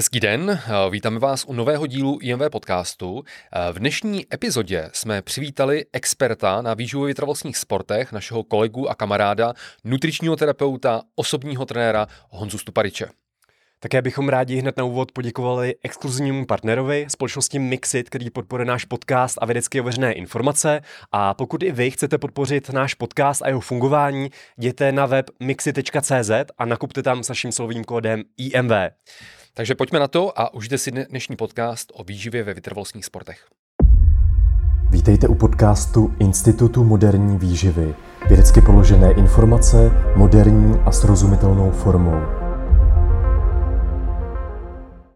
Hezký den, vítáme vás u nového dílu IMV podcastu. V dnešní epizodě jsme přivítali experta na výživu vytrvalostních sportech, našeho kolegu a kamaráda, nutričního terapeuta, osobního trenéra Honzu Stupariče. Také bychom rádi hned na úvod poděkovali exkluzivnímu partnerovi, společnosti Mixit, který podporuje náš podcast a vědecky ověřené informace. A pokud i vy chcete podpořit náš podcast a jeho fungování, jděte na web mixit.cz a nakupte tam s naším slovým kódem IMV. Takže pojďme na to a užijte si dnešní podcast o výživě ve vytrvalostních sportech. Vítejte u podcastu Institutu moderní výživy. Vědecky položené informace moderní a srozumitelnou formou.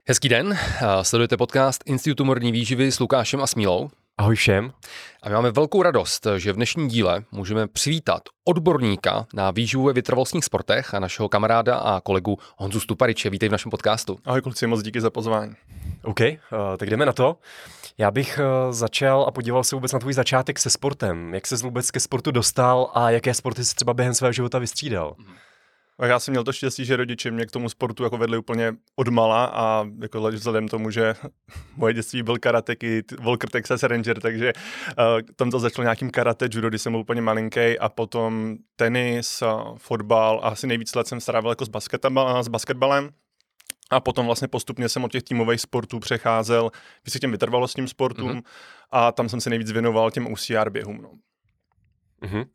Hezký den, sledujete podcast Institutu moderní výživy s Lukášem a Smílou. Ahoj všem. A my máme velkou radost, že v dnešním díle můžeme přivítat odborníka na výživu ve vytrvalostních sportech a našeho kamaráda a kolegu Honzu Stupariče. Vítej v našem podcastu. Ahoj kluci, moc díky za pozvání. OK, uh, tak jdeme na to. Já bych uh, začal a podíval se vůbec na tvůj začátek se sportem. Jak se vůbec ke sportu dostal a jaké sporty jsi třeba během svého života vystřídal? Mm. A já jsem měl to štěstí, že rodiče mě k tomu sportu jako vedli úplně odmala a jako vzhledem tomu, že moje dětství byl karate kid, Volker Texas Ranger, takže uh, tam to začalo nějakým karate, judo, když jsem byl úplně malinký a potom tenis, uh, fotbal a asi nejvíc let jsem strávil jako s, basketbal, s basketbalem. A potom vlastně postupně jsem od těch týmových sportů přecházel víc k těm vytrvalostním sportům mm-hmm. a tam jsem se nejvíc věnoval těm UCR běhům. No. Mm-hmm.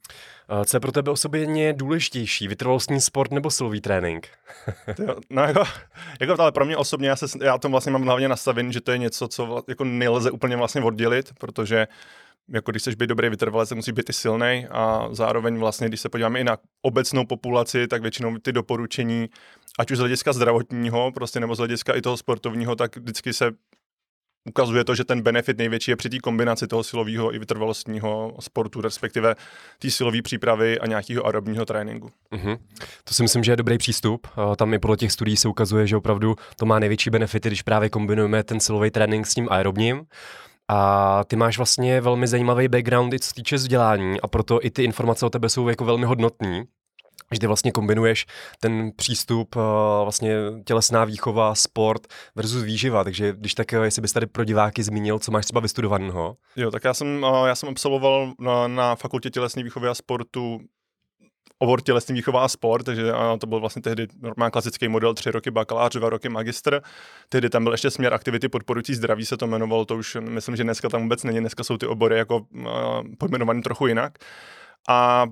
Co je pro tebe osobně důležitější, vytrvalostní sport nebo silový trénink? no jako, jako ale pro mě osobně, já, se, já to vlastně mám hlavně nastavený, že to je něco, co jako nelze úplně vlastně oddělit, protože jako když chceš být dobrý vytrvalec, musí být i silný a zároveň vlastně, když se podíváme i na obecnou populaci, tak většinou ty doporučení, ať už z hlediska zdravotního, prostě nebo z hlediska i toho sportovního, tak vždycky se ukazuje to, že ten benefit největší je při té kombinaci toho silového i vytrvalostního sportu, respektive té silové přípravy a nějakého aerobního tréninku. Mm-hmm. To si myslím, že je dobrý přístup. Tam i podle těch studií se ukazuje, že opravdu to má největší benefity, když právě kombinujeme ten silový trénink s tím aerobním. A ty máš vlastně velmi zajímavý background i co týče vzdělání a proto i ty informace o tebe jsou jako velmi hodnotné že ty vlastně kombinuješ ten přístup uh, vlastně tělesná výchova, sport versus výživa, takže když tak, eh, jestli bys tady pro diváky zmínil, co máš třeba vystudovaného? Jo, tak já jsem, uh, já jsem absolvoval na, na fakultě tělesné výchovy a sportu obor tělesný výchova a sport, takže to byl vlastně tehdy normální klasický model, tři roky bakalář, dva roky magistr. Tehdy tam byl ještě směr aktivity podporující zdraví, se to jmenovalo, to už myslím, že dneska tam vůbec není, dneska jsou ty obory jako uh, pojmenované trochu jinak. A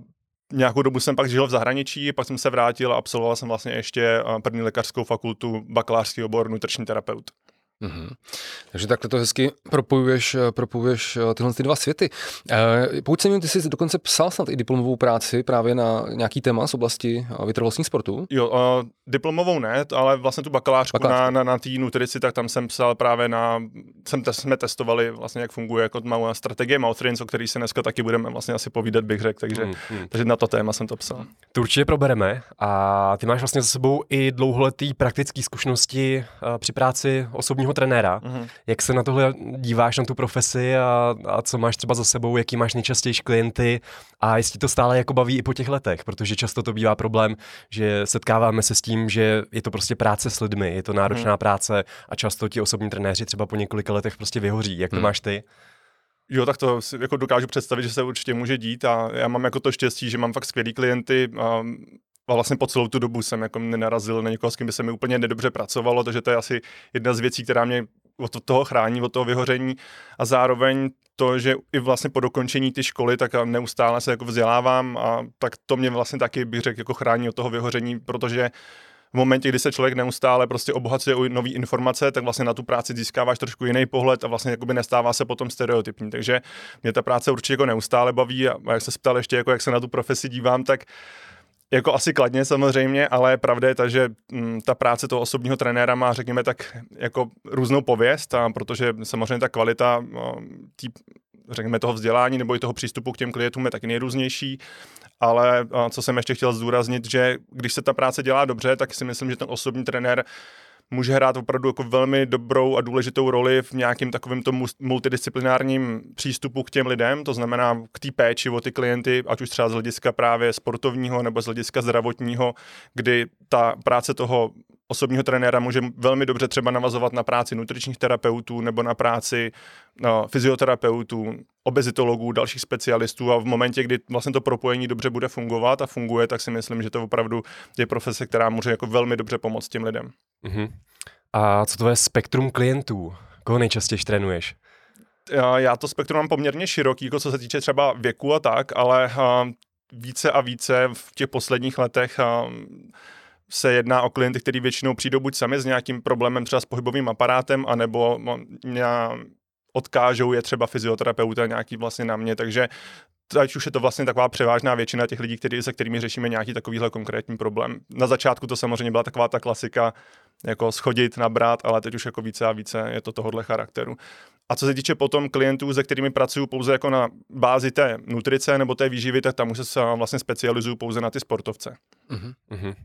Nějakou dobu jsem pak žil v zahraničí, pak jsem se vrátil a absolvoval jsem vlastně ještě eh, první lékařskou fakultu, bakalářský obor nutriční terapeut. Mm-hmm. Takže takhle to hezky propojuješ, eh, propojuješ eh, tyhle ty dva světy. E, pokud jsem ty jsi dokonce psal snad i diplomovou práci právě na nějaký téma z oblasti vytrvalostních sportů? Jo, uh, diplomovou ne, ale vlastně tu bakalářku, bakalářku. na, na, na té nutrici, tak tam jsem psal právě na, jsem te, jsme testovali vlastně, jak funguje jako má strategie Mouthrince, o který se dneska taky budeme vlastně asi povídat, bych řekl, takže, mm, mm. takže na to téma jsem to psal. To určitě probereme a ty máš vlastně za sebou i dlouholetý praktický zkušenosti uh, při práci osobního osobního trenéra. Mm-hmm. Jak se na tohle díváš, na tu profesi a, a co máš třeba za sebou, jaký máš nejčastější klienty a jestli to stále jako baví i po těch letech, protože často to bývá problém, že setkáváme se s tím, že je to prostě práce s lidmi, je to náročná mm-hmm. práce a často ti osobní trenéři třeba po několika letech prostě vyhoří. Jak to mm. máš ty? Jo, tak to si jako dokážu představit, že se určitě může dít a já mám jako to štěstí, že mám fakt skvělý klienty a a vlastně po celou tu dobu jsem jako nenarazil na někoho, s kým by se mi úplně nedobře pracovalo, takže to je asi jedna z věcí, která mě od toho chrání, od toho vyhoření a zároveň to, že i vlastně po dokončení ty školy, tak neustále se jako vzdělávám a tak to mě vlastně taky bych řekl jako chrání od toho vyhoření, protože v momentě, kdy se člověk neustále prostě obohacuje o nové informace, tak vlastně na tu práci získáváš trošku jiný pohled a vlastně jakoby nestává se potom stereotypní. Takže mě ta práce určitě jako neustále baví a jak se ptal ještě, jako jak se na tu profesi dívám, tak jako asi kladně samozřejmě, ale pravda je ta, že m, ta práce toho osobního trenéra má, řekněme tak, jako různou pověst, a protože samozřejmě ta kvalita tý, řekněme toho vzdělání nebo i toho přístupu k těm klientům je taky nejrůznější, ale co jsem ještě chtěl zdůraznit, že když se ta práce dělá dobře, tak si myslím, že ten osobní trenér může hrát opravdu jako velmi dobrou a důležitou roli v nějakým takovém tom multidisciplinárním přístupu k těm lidem, to znamená k té péči o ty klienty, ať už třeba z hlediska právě sportovního nebo z hlediska zdravotního, kdy ta práce toho osobního trenéra může velmi dobře třeba navazovat na práci nutričních terapeutů nebo na práci no, fyzioterapeutů, obezitologů, dalších specialistů a v momentě, kdy vlastně to propojení dobře bude fungovat a funguje, tak si myslím, že to opravdu je profese, která může jako velmi dobře pomoct těm lidem. Uh-huh. A co tvoje spektrum klientů? Koho nejčastěji trénuješ? Já to spektrum mám poměrně široký, jako co se týče třeba věku a tak, ale více a více v těch posledních letech se jedná o klienty, kteří většinou přijdou buď sami s nějakým problémem třeba s pohybovým aparátem, anebo odkážou je třeba fyzioterapeuta nějaký vlastně na mě, takže ať už je to vlastně taková převážná většina těch lidí, který, se kterými řešíme nějaký takovýhle konkrétní problém. Na začátku to samozřejmě byla taková ta klasika, jako schodit, nabrat, ale teď už jako více a více je to tohohle charakteru. A co se týče potom klientů, se kterými pracuju pouze jako na bázi té nutrice nebo té výživy, tak tam už se vlastně specializuju pouze na ty sportovce. Uh-huh.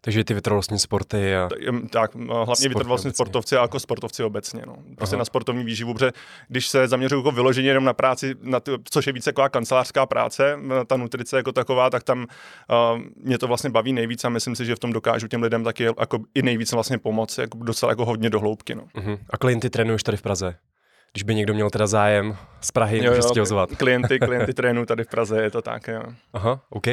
Takže ty vytrvalostní sporty a... Tak, hlavně vytrvalostní sportovci a jako sportovci obecně. No. Prostě Aha. na sportovní výživu, protože když se zaměřuju jako vyloženě jenom na práci, na t- což je více jako kancelářská práce, ta nutrice jako taková, tak tam uh, mě to vlastně baví nejvíc a myslím si, že v tom dokážu těm lidem taky jako i nejvíc vlastně pomoct, jako docela jako hodně dohloubky. No. Uh-huh. A klienty trénuješ tady v Praze? Když by někdo měl teda zájem z Prahy, jo, jo, ozvat. Klienty, klienty trénují tady v Praze, je to tak, jo. Aha, OK.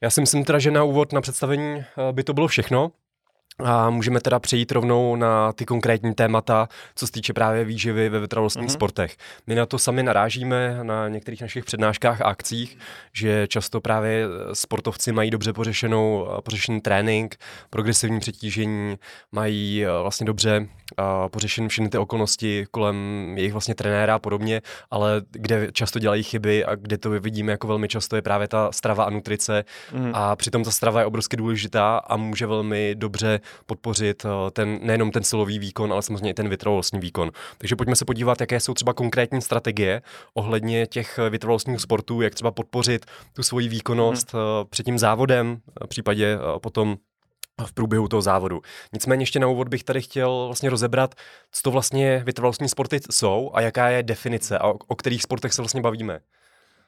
Já si myslím teda, že na úvod, na představení eh, by to bylo všechno. A můžeme teda přejít rovnou na ty konkrétní témata, co se týče právě výživy ve vytrvalostních mm-hmm. sportech. My na to sami narážíme na některých našich přednáškách a akcích, že často právě sportovci mají dobře pořešenou, pořešený trénink, progresivní přetížení, mají eh, vlastně dobře pořešený všechny ty okolnosti kolem jejich vlastně trenéra a podobně, ale kde často dělají chyby a kde to vidíme jako velmi často je právě ta strava a nutrice mm-hmm. a přitom ta strava je obrovsky důležitá a může velmi dobře podpořit eh, ten, nejenom ten silový výkon, ale samozřejmě i ten vytrvalostní výkon. Takže pojďme se podívat, jaké jsou třeba konkrétní strategie ohledně těch vytrvalostních sportů, jak třeba podpořit tu svoji výkonnost hmm. před tím závodem, v případě eh, potom v průběhu toho závodu. Nicméně ještě na úvod bych tady chtěl vlastně rozebrat, co to vlastně vytrvalostní sporty jsou a jaká je definice a o, o kterých sportech se vlastně bavíme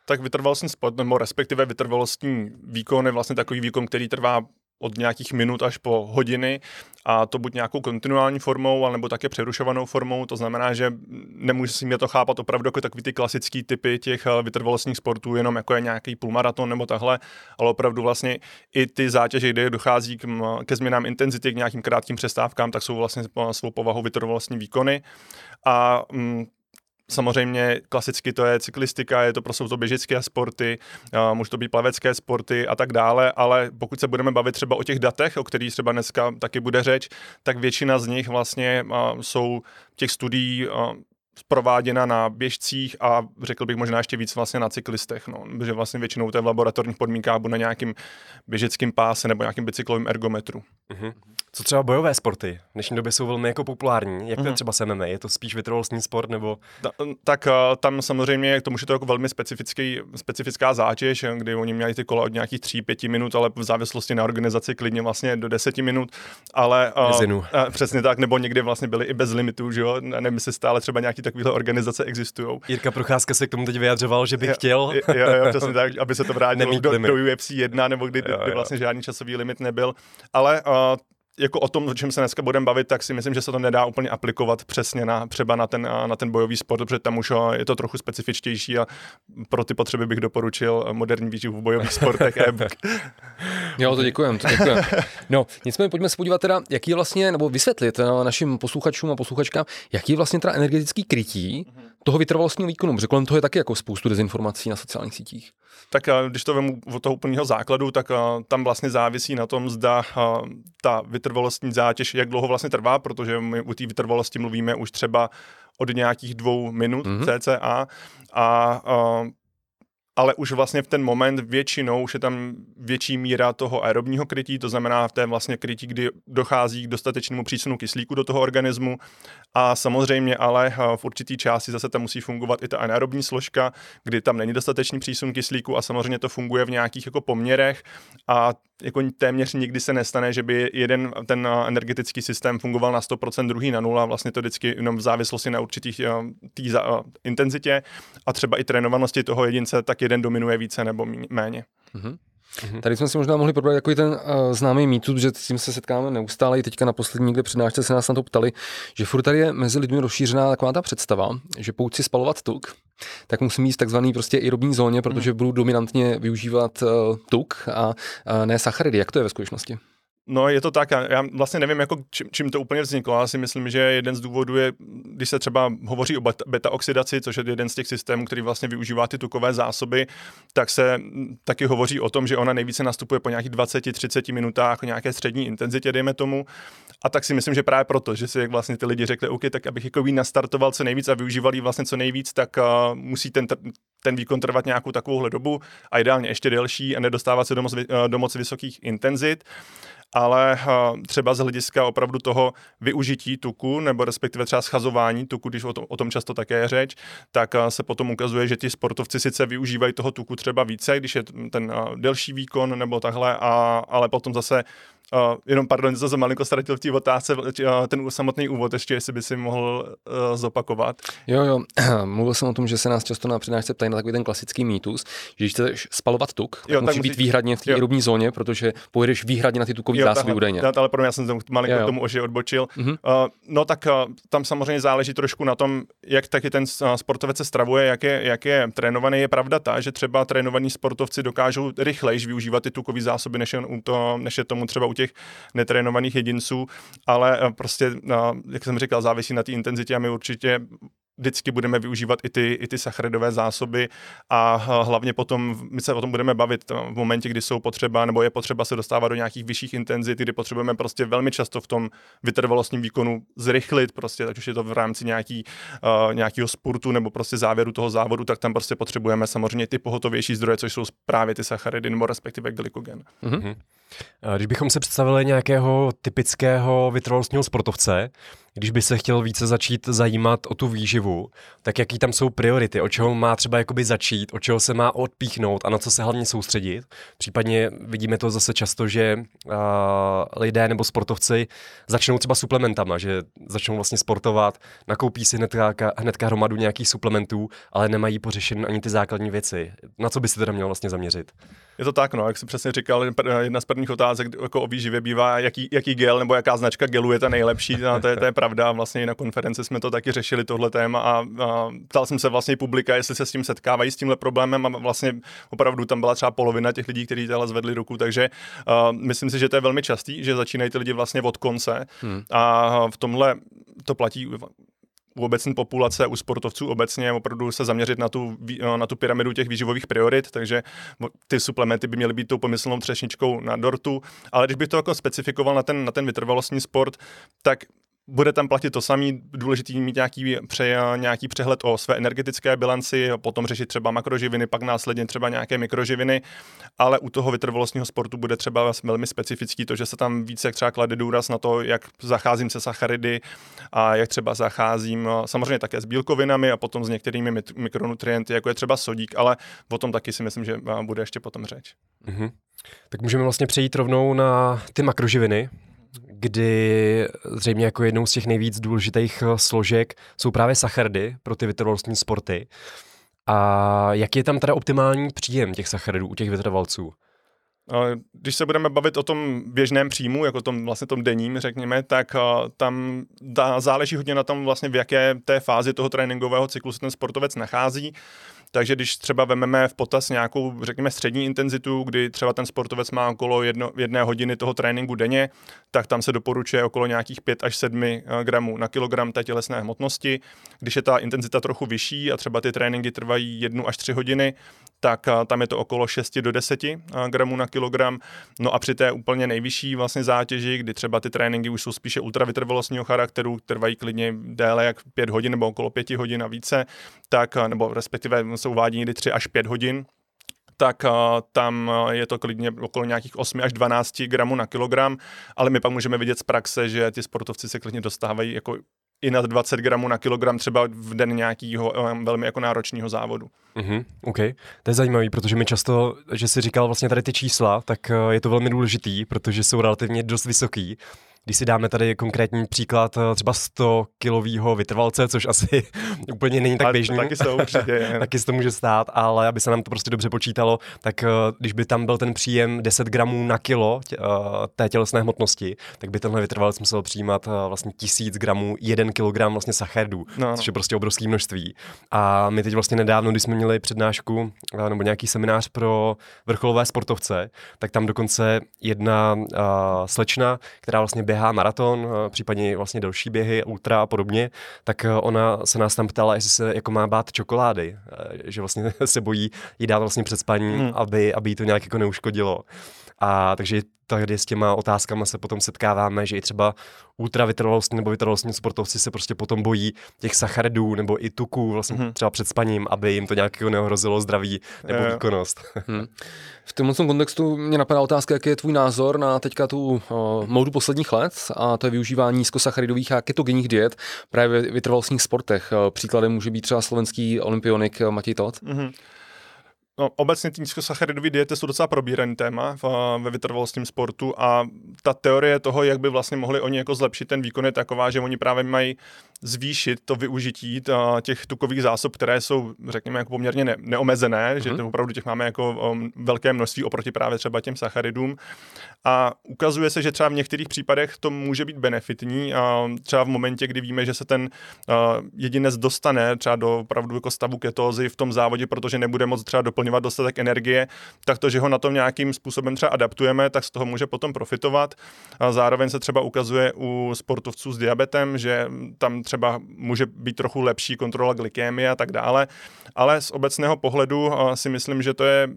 tak vytrvalostní sport, nebo respektive vytrvalostní výkon je vlastně takový výkon, který trvá od nějakých minut až po hodiny a to buď nějakou kontinuální formou, alebo také přerušovanou formou, to znamená, že nemusíme to chápat opravdu jako takový ty klasický typy těch eh, vytrvalostních sportů, jenom jako je nějaký půlmaraton nebo tahle, ale opravdu vlastně i ty zátěže, kde dochází k, ke změnám intenzity, k nějakým krátkým přestávkám, tak jsou vlastně svou povahou vytrvalostní výkony. A mm, Samozřejmě klasicky to je cyklistika, je to prostě to běžické sporty, může to být plavecké sporty a tak dále, ale pokud se budeme bavit třeba o těch datech, o kterých třeba dneska taky bude řeč, tak většina z nich vlastně jsou těch studií prováděna na běžcích a řekl bych možná ještě víc vlastně na cyklistech, no, protože vlastně většinou to je v laboratorních podmínkách nebo na nějakým běžeckým páse nebo nějakým bicyklovým ergometru. Mm-hmm. Co třeba bojové sporty? V dnešní době jsou velmi jako populární. Jak to je mhm. třeba s MMA? Je to spíš vytrvalostní sport nebo? Ta, tak eh, tam samozřejmě k tomu, že to jako velmi specifický, specifická zátěž, kdy oni měli ty kola od nějakých 3-5 minut, ale v závislosti na organizaci klidně vlastně do 10 minut. Ale uh, přesně tak, nebo někdy vlastně byli i bez limitů, že jo? Nevím, jestli stále třeba nějaký takovéhle organizace existují. Jirka Procházka se k tomu teď vyjadřoval, že by jo, chtěl. Jo, jo, přesně tak, aby se to vrátilo do, do UFC 1, nebo kdy, jo, jo. kdy vlastně žádný časový limit nebyl. Ale uh, jako o tom, o čem se dneska budeme bavit, tak si myslím, že se to nedá úplně aplikovat přesně na třeba na ten, na ten bojový sport, protože tam už je to trochu specifičtější a pro ty potřeby bych doporučil moderní výživu v bojových sportech e-book. jo, to děkujem, to děkujem. No, nicméně pojďme se podívat teda, jaký je vlastně, nebo vysvětlit eh, našim posluchačům a posluchačkám, jaký je vlastně teda energetický krytí toho vytrvalostního výkonu, protože kolem toho je taky jako spoustu dezinformací na sociálních sítích. Tak když to vemu od toho úplného základu, tak tam vlastně závisí na tom, zda ta vytrvalostní zátěž, jak dlouho vlastně trvá, protože my u té vytrvalosti mluvíme už třeba od nějakých dvou minut mm-hmm. cca a, a ale už vlastně v ten moment většinou už je tam větší míra toho aerobního krytí, to znamená v té vlastně krytí, kdy dochází k dostatečnému přísunu kyslíku do toho organismu. A samozřejmě ale eh, v určitý části zase tam musí fungovat i ta anaerobní složka, kdy tam není dostatečný přísun kyslíku a samozřejmě to funguje v nějakých jako poměrech. A jako téměř nikdy se nestane, že by jeden ten eh, energetický systém fungoval na 100%, druhý na nula, vlastně to vždycky jenom v závislosti na určitých uh, tý za, uh, intenzitě a třeba i trénovanosti toho jedince, tak jeden dominuje více nebo méně. Mm-hmm. Mm-hmm. Tady jsme si možná mohli probrat jako ten uh, známý mýtus, že s tím se setkáme neustále. I teďka na poslední někde přednášce se nás na to ptali, že furt tady je mezi lidmi rozšířená taková ta představa, že pokud si spalovat tuk, tak musím mít takzvaný prostě aerobní zóně, protože mm. budu dominantně využívat uh, tuk a uh, ne sacharidy. Jak to je ve skutečnosti? No, je to tak. Já vlastně nevím, jako čím, čím to úplně vzniklo. Já si myslím, že jeden z důvodů je, když se třeba hovoří o beta-oxidaci, což je jeden z těch systémů, který vlastně využívá ty tukové zásoby, tak se taky hovoří o tom, že ona nejvíce nastupuje po nějakých 20-30 minutách, nějaké střední intenzitě, dejme tomu. A tak si myslím, že právě proto, že si jak vlastně ty lidi řekli, OK, tak abych jako nastartoval co nejvíc a využíval vlastně co nejvíc, tak uh, musí ten, ten výkon trvat nějakou takovouhle dobu a ideálně ještě delší a nedostávat se do moc, do moc vysokých intenzit ale eh, třeba z hlediska opravdu toho využití tuku, nebo respektive třeba schazování tuku, když o tom, o tom často také je řeč, tak eh, se potom ukazuje, že ti sportovci sice využívají toho tuku třeba více, když je ten eh, delší výkon nebo takhle, a, ale potom zase Uh, jenom pardon, to jsem malinko ztratil v té otázce, uh, ten samotný úvod ještě, jestli by si mohl uh, zopakovat. Jo, jo, mluvil jsem o tom, že se nás často na přednášce ptají na takový ten klasický mýtus, že když chceš spalovat tuk, tak jo, musí tak být musí... výhradně v té aerobní zóně, protože pojedeš výhradně na ty tukové zásoby údajně. Ale pro mě já jsem tam malinko jo, jo. tomu oži odbočil. Mm-hmm. Uh, no tak uh, tam samozřejmě záleží trošku na tom, jak taky ten uh, sportovec se stravuje, jak je, jak je trénovaný. Je pravda ta, že třeba trénovaní sportovci dokážou rychleji využívat ty tukové zásoby, než je, to, než je tomu třeba u těch netrénovaných jedinců, ale eh, prostě, no, jak jsem říkal, závisí na té intenzitě a my určitě vždycky budeme využívat i ty, i ty sacharidové zásoby a hlavně potom, my se o tom budeme bavit v momentě, kdy jsou potřeba, nebo je potřeba se dostávat do nějakých vyšších intenzit, kdy potřebujeme prostě velmi často v tom vytrvalostním výkonu zrychlit, prostě, ať už je to v rámci nějaký, uh, nějakého sportu nebo prostě závěru toho závodu, tak tam prostě potřebujeme samozřejmě ty pohotovější zdroje, což jsou právě ty sacharidy nebo respektive glykogen. Mm-hmm. Když bychom se představili nějakého typického vytrvalostního sportovce, když by se chtěl více začít zajímat o tu výživu, tak jaký tam jsou priority, o čeho má třeba jakoby začít, o čeho se má odpíchnout a na co se hlavně soustředit. Případně vidíme to zase často, že uh, lidé nebo sportovci začnou třeba suplementama, že začnou vlastně sportovat, nakoupí si hnedka, hnedka hromadu nějakých suplementů, ale nemají pořešen ani ty základní věci. Na co by se teda měl vlastně zaměřit? Je to tak, no, jak jsem přesně říkal, jedna z prvních otázek jako o výživě bývá, jaký, jaký gel nebo jaká značka gelu je ta nejlepší, no, to, je, to je pravda, vlastně i na konferenci jsme to taky řešili, tohle téma a, a ptal jsem se vlastně publika, jestli se s tím setkávají, s tímhle problémem a vlastně opravdu tam byla třeba polovina těch lidí, kteří tohle zvedli ruku, takže uh, myslím si, že to je velmi častý, že začínají ty lidi vlastně od konce hmm. a v tomhle to platí u obecní populace, u sportovců obecně opravdu se zaměřit na tu, na tu pyramidu těch výživových priorit, takže ty suplementy by měly být tou pomyslnou třešničkou na dortu, ale když bych to jako specifikoval na ten, na ten vytrvalostní sport, tak bude tam platit to samý, důležitý mít nějaký, pře, nějaký přehled o své energetické bilanci, potom řešit třeba makroživiny, pak následně třeba nějaké mikroživiny, ale u toho vytrvalostního sportu bude třeba velmi specifický to, že se tam více třeba klade důraz na to, jak zacházím se sacharidy a jak třeba zacházím samozřejmě také s bílkovinami a potom s některými mikronutrienty, jako je třeba sodík, ale o tom taky si myslím, že bude ještě potom řeč. Mm-hmm. Tak můžeme vlastně přejít rovnou na ty makroživiny kdy zřejmě jako jednou z těch nejvíc důležitých eh, složek jsou právě sachardy pro ty vytrvalostní sporty. A jaký je tam teda optimální příjem těch sacharidů u těch vytrvalců? Když se budeme bavit o tom běžném příjmu, jako tom vlastně tom denním, řekněme, tak eh, tam záleží hodně na tom vlastně v jaké té fázi toho tréninkového cyklu se ten sportovec nachází. Takže když třeba vememe v potaz nějakou, řekněme, střední intenzitu, kdy třeba ten sportovec má okolo jedno, jedné hodiny toho tréninku denně, tak tam se doporučuje okolo nějakých 5 až 7 eh, gramů na kilogram té tělesné hmotnosti. Když je ta intenzita trochu vyšší a třeba ty tréninky trvají jednu až tři hodiny, tak eh, tam je to okolo 6 do 10 eh, gramů na kilogram. No a při té úplně nejvyšší vlastně zátěži, kdy třeba ty tréninky už jsou spíše ultravytrvalostního charakteru, trvají klidně déle jak 5 hodin nebo okolo 5 hodin a více, tak, nebo respektive se uvádí někdy 3 až 5 hodin, tak tam je to klidně okolo nějakých 8 až 12 gramů na kilogram, ale my pak můžeme vidět z praxe, že ty sportovci se klidně dostávají jako i nad 20 gramů na kilogram třeba v den nějakého velmi jako náročného závodu. Mm-hmm, OK, to je zajímavý, protože mi často, že si říkal vlastně tady ty čísla, tak je to velmi důležitý, protože jsou relativně dost vysoký Když si dáme tady konkrétní příklad eh, třeba 100 kilového vytrvalce, což asi úplně není tak běžný. Taky se určitě. taky se to může stát, ale aby se nám to prostě dobře počítalo, tak eh, když by tam byl ten příjem 10 gramů na kilo tě, uh, té tělesné hmotnosti, tak by tenhle vytrvalec musel přijímat vlastně 1000 gramů, 1 kilogram vlastně sacharidů, no, což je prostě obrovské množství. A my teď vlastně nedávno, když jsme měli přednášku nebo nějaký seminář pro vrcholové sportovce, tak tam dokonce jedna uh, slečna, která vlastně běhá maraton, uh, případně vlastně delší běhy, ultra a podobně, tak uh, ona se nás tam ptala, jestli se jako má bát čokolády, uh, že vlastně se bojí jí dát vlastně před spaním, hmm. aby, aby jí to nějak jako neuškodilo. A takže tady s těma otázkama se potom setkáváme, že i třeba ultravytrvalostní nebo vytrvalostní sportovci se prostě potom bojí těch sacharidů nebo i tuků vlastně mm-hmm. třeba před spaním, aby jim to nějak jako neohrozilo zdraví nebo je. výkonnost. Hmm. V tomhle kontextu mě napadá otázka, jaký je tvůj názor na teďka tu uh, módu posledních let a to je využívání nízkosacharidových a ketogenních diet právě v vytrvalostních sportech. Příkladem může být třeba slovenský olympionik Matěj Tot. Mm-hmm. No, obecně ty nízkosacharidové diety jsou docela probíraný téma v, ve vytrvalostním sportu a ta teorie toho, jak by vlastně mohli oni jako zlepšit ten výkon je taková, že oni právě mají zvýšit to využití těch tukových zásob, které jsou, řekněme, jako poměrně ne, neomezené, mm-hmm. že mhm. opravdu těch máme jako um, velké množství oproti právě třeba těm sacharidům. A ukazuje se, že třeba v některých případech to může být benefitní, a třeba v momentě, kdy víme, že se ten uh, jedinec dostane třeba do opravdu jako stavu ketózy v tom závodě, protože nebude moc třeba doplňovat dostatek energie, tak to, že ho na tom nějakým způsobem třeba adaptujeme, tak z toho může potom profitovat. A zároveň se třeba ukazuje u sportovců s diabetem, že tam třeba může být trochu lepší kontrola glykémie a tak dále, ale z obecného pohledu si myslím, že to je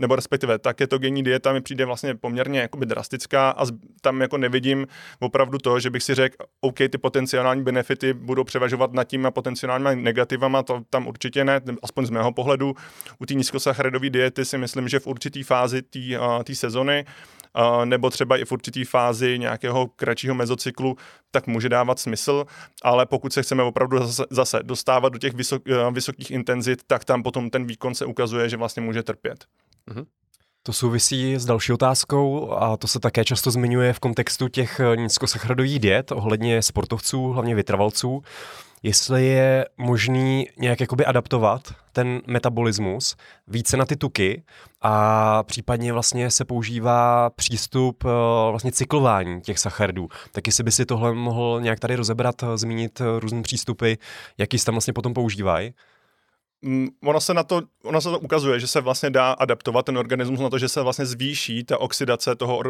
nebo respektive ta ketogenní dieta mi přijde vlastně poměrně jakoby drastická a tam jako nevidím opravdu to, že bych si řekl, OK, ty potenciální benefity budou převažovat nad tím a potenciálními negativama, to tam určitě ne, aspoň z mého pohledu. U té nízkosacharidové diety si myslím, že v určitý fázi té sezony nebo třeba i v určitý fázi nějakého kratšího mezocyklu, tak může dávat smysl, ale pokud se chceme opravdu zase, dostávat do těch vysok, vysokých intenzit, tak tam potom ten výkon se ukazuje, že vlastně může trpět. Mm-hmm. To souvisí s další otázkou a to se také často zmiňuje v kontextu těch nízkosacharidových diet ohledně sportovců, hlavně vytrvalců jestli je možný nějak jakoby adaptovat ten metabolismus více na ty tuky a případně vlastně se používá přístup uh, vlastně cyklování těch sacharidů. Tak jestli by si tohle mohl nějak tady rozebrat, zmínit různé přístupy, jaký se tam vlastně potom používají? Mm, ono se na to, ono se to ukazuje, že se vlastně dá adaptovat ten organismus na to, že se vlastně zvýší ta oxidace toho,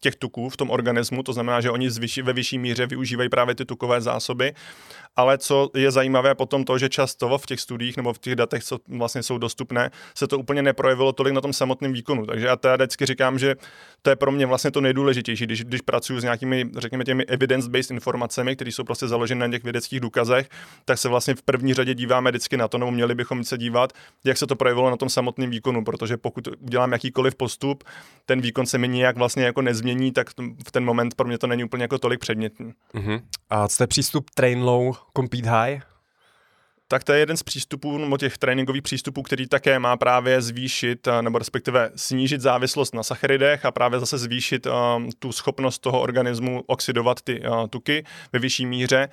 těch tuků v tom organismu, to znamená, že oni zvýší, ve vyšší míře využívají právě ty tukové zásoby ale co je zajímavé potom to, že často v těch studiích nebo v těch datech, co vlastně jsou dostupné, se to úplně neprojevilo tolik na tom samotném výkonu. Takže já teda vždycky říkám, že to je pro mě vlastně to nejdůležitější, když, když pracuji s nějakými, řekněme, těmi evidence-based informacemi, které jsou prostě založeny na těch vědeckých důkazech, tak se vlastně v první řadě díváme vždycky na to, nebo měli bychom se dívat, jak se to projevilo na tom samotném výkonu, protože pokud udělám jakýkoliv postup, ten výkon se mi nijak vlastně jako nezmění, tak v ten moment pro mě to není úplně jako tolik předmětný. Uh-huh. A je přístup train low, compete high? tak to je jeden z přístupů, nebo těch tréninkových přístupů, který také má právě zvýšit, eh, nebo respektive snížit závislost na sacharidech a právě zase zvýšit um, tu schopnost toho organismu oxidovat ty uh, tuky ve vyšší míře.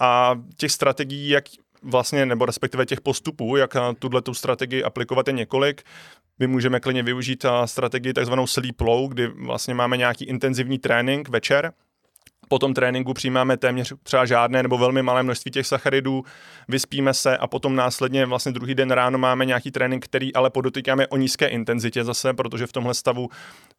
A těch strategií, jak vlastně, nebo respektive těch postupů, jak tuhle tu strategii aplikovat je několik. My můžeme klidně využít strategii takzvanou sleep low, kdy vlastně máme nějaký intenzivní trénink večer, po tom tréninku přijímáme téměř třeba žádné nebo velmi malé množství těch sacharidů, vyspíme se a potom následně vlastně druhý den ráno máme nějaký trénink, který ale podotýkáme o nízké intenzitě zase, protože v tomhle stavu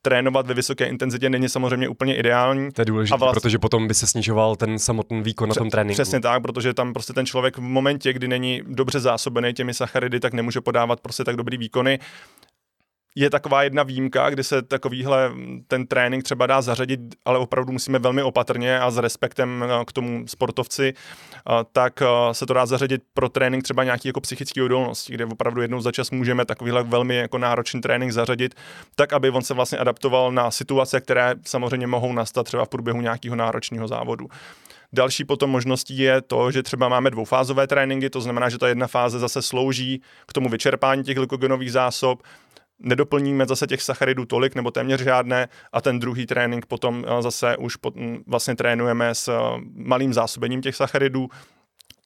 trénovat ve vysoké intenzitě není samozřejmě úplně ideální. To je důležité, vlastně, protože potom by se snižoval ten samotný výkon na tom tréninku. Přesně tak, protože tam prostě ten člověk v momentě, kdy není dobře zásobený těmi sacharidy, tak nemůže podávat prostě tak dobrý výkony je taková jedna výjimka, kdy se takovýhle ten trénink třeba dá zařadit, ale opravdu musíme velmi opatrně a s respektem eh, k tomu sportovci, eh, tak eh, se to dá zařadit pro trénink třeba nějaký jako psychický odolnosti, kde opravdu jednou za čas můžeme takovýhle velmi jako náročný trénink zařadit, tak aby on se vlastně adaptoval na situace, které samozřejmě mohou nastat třeba v průběhu nějakého náročného závodu. Další potom možností je to, že třeba máme dvoufázové tréninky, to znamená, že ta jedna fáze zase slouží k tomu vyčerpání těch glykogenových zásob, nedoplníme zase těch sacharidů tolik nebo téměř žádné a ten druhý trénink potom zase už pot, vlastně trénujeme s malým zásobením těch sacharidů,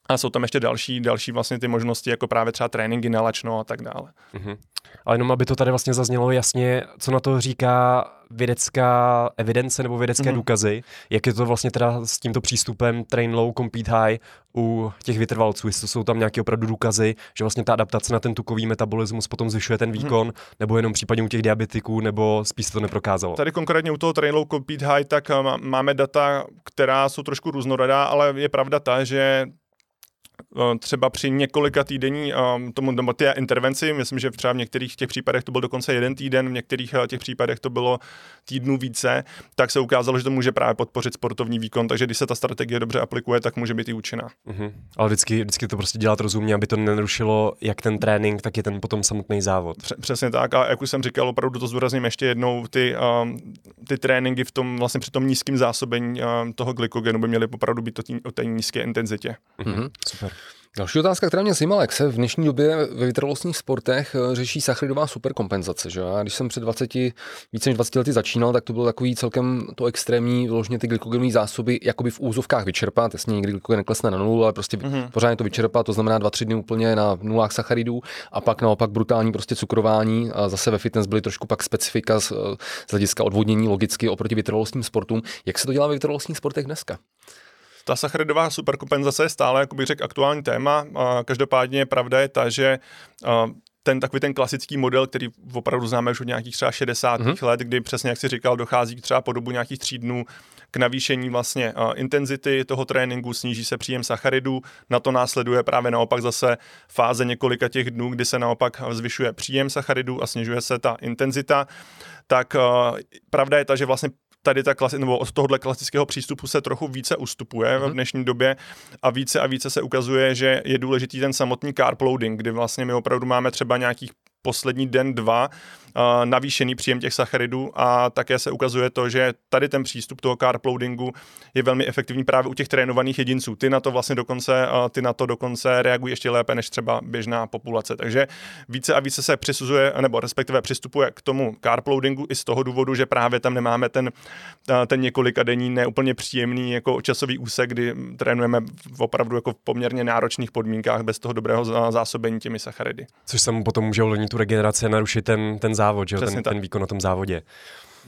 a jsou tam ještě další, další vlastně ty možnosti, jako právě třeba tréninky na lačno a tak dále. Mm-hmm. Ale jenom, aby to tady vlastně zaznělo jasně, co na to říká vědecká evidence nebo vědecké mm-hmm. důkazy, jak je to vlastně teda s tímto přístupem train low, compete high u těch vytrvalců, jestli jsou tam nějaké opravdu důkazy, že vlastně ta adaptace na ten tukový metabolismus potom zvyšuje ten mhm. výkon, mm-hmm. nebo jenom případně u těch diabetiků, nebo spíš to neprokázalo. Tady konkrétně u toho train low, compete high, tak eh, máme data, která jsou trošku různorodá, ale je pravda ta, že třeba při několika týdenní um, tomu nebo té intervenci, myslím, že třeba v některých těch případech to byl dokonce jeden týden, v některých uh, těch případech to bylo týdnů více, tak se ukázalo, že to může právě podpořit sportovní výkon, takže když se ta strategie dobře aplikuje, tak může být i účinná. Uh-huh. Ale vždycky, vždycky to prostě dělat rozumně, aby to nenarušilo jak ten trénink, tak i ten potom samotný závod. Přesně tak a jak už jsem říkal, opravdu to zdůrazním ještě jednou, ty, um, ty tréninky v tom vlastně při tom nízkém zásobení um, toho glykogenu by měly opravdu být o, o té nízké intenzitě. Uh-huh. Super. Další otázka, která mě zajímala, jak se v dnešní době ve vytrvalostních sportech eh, řeší sacharidová superkompenzace. Že? Já, když jsem před 20, více než 20 lety začínal, tak to bylo takový celkem to extrémní, vyloženě ty glykogenové zásoby jakoby v úzovkách vyčerpat. Jasně, někdy glykogen neklesne na nulu, ale prostě mm-hmm. pořádně to vyčerpat, to znamená 2-3 dny úplně na nulách sacharidů a pak naopak brutální prostě cukrování. A zase ve fitness byly trošku pak specifika z, z hlediska odvodnění logicky oproti vytrvalostním sportům. Jak se to dělá ve vytrvalostních sportech dneska? Ta sacharidová superkompenzace je stále, jako bych řekl, aktuální téma. Každopádně pravda je ta, že ten takový ten klasický model, který opravdu známe už od nějakých třeba 60. Mm-hmm. let, kdy přesně, jak si říkal, dochází třeba po dobu nějakých tří dnů k navýšení vlastně uh, intenzity toho tréninku, sníží se příjem sacharidů, na to následuje právě naopak zase fáze několika těch dnů, kdy se naopak zvyšuje příjem sacharidů a snižuje se ta intenzita, tak uh, pravda je ta, že vlastně tady ta klasi- nebo od tohohle klasického přístupu se trochu více ustupuje mm-hmm. v mhm. dnešní době a více a více se ukazuje, že je důležitý ten samotný carb loading, kdy vlastně my opravdu máme třeba nějakých poslední den, dva navýšený příjem těch sacharidů a také se ukazuje to, že tady ten přístup toho carb loadingu je velmi efektivní právě u těch trénovaných jedinců. Ty na to vlastně dokonce, uh, ty na to dokonce reagují ještě lépe než třeba běžná populace. Takže více a více se přisuzuje, nebo respektive přistupuje k tomu carb loadingu i z toho důvodu, že právě tam nemáme ten, uh, ten několika denní neúplně příjemný jako časový úsek, kdy trénujeme v opravdu jako v poměrně náročných podmínkách bez toho dobrého zásobení těmi sacharidy. Což se mu potom může ovlivnit tu regeneraci narušit ten, ten závod, že? Ten, ten výkon na tom závodě.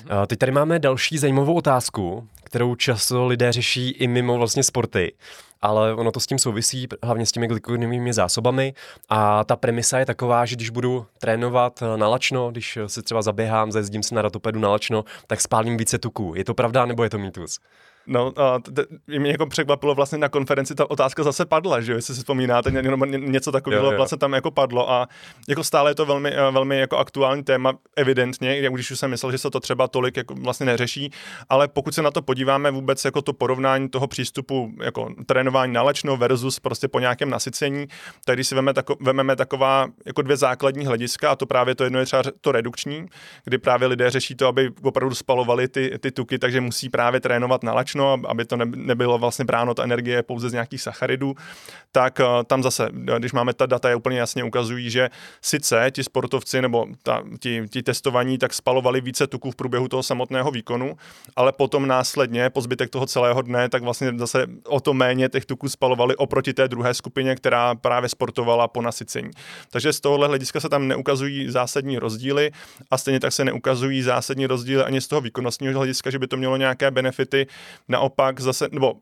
Uh, teď tady máme další zajímavou otázku, kterou často lidé řeší i mimo vlastně sporty, ale ono to s tím souvisí, hlavně s těmi glykogenovými zásobami a ta premisa je taková, že když budu trénovat eh, na lačno, když si třeba zaběhám, zajezdím se na ratopedu na lačno, tak spálím více tuků. Je to pravda nebo je to mýtus? No, a t- mě jako překvapilo vlastně na konferenci ta otázka zase padla, že jo, jestli si vzpomínáte, ně, něco takového vlastně tam jako padlo. A jako stále je to velmi, eh, velmi jako aktuální téma, evidentně, jak když už jsem myslel, že se to třeba tolik jako vlastně neřeší, ale pokud se na to podíváme vůbec jako to porovnání toho přístupu jako trénování na lečno versus prostě po nějakém nasycení, tak když si veme tako, vememe taková jako dvě základní hlediska a to právě to jedno je třeba to redukční, kdy právě lidé řeší to, aby opravdu spalovali ty, ty tuky, takže musí právě trénovat na lečno všechno, aby to nebylo vlastně bráno ta energie pouze z nějakých sacharidů, tak eh, tam zase, když máme ta data, je úplně jasně ukazují, že sice ti sportovci nebo ta, ti, ti testovaní tak spalovali více tuků v průběhu toho samotného výkonu, ale potom následně, po zbytek toho celého dne, tak vlastně zase o to méně těch tuků spalovali oproti té druhé skupině, která právě sportovala po nasycení. Takže z tohohle hlediska se tam neukazují zásadní rozdíly a stejně tak se neukazují zásadní rozdíly ani z toho výkonnostního hlediska, že by to mělo nějaké benefity Naopak zase, nebo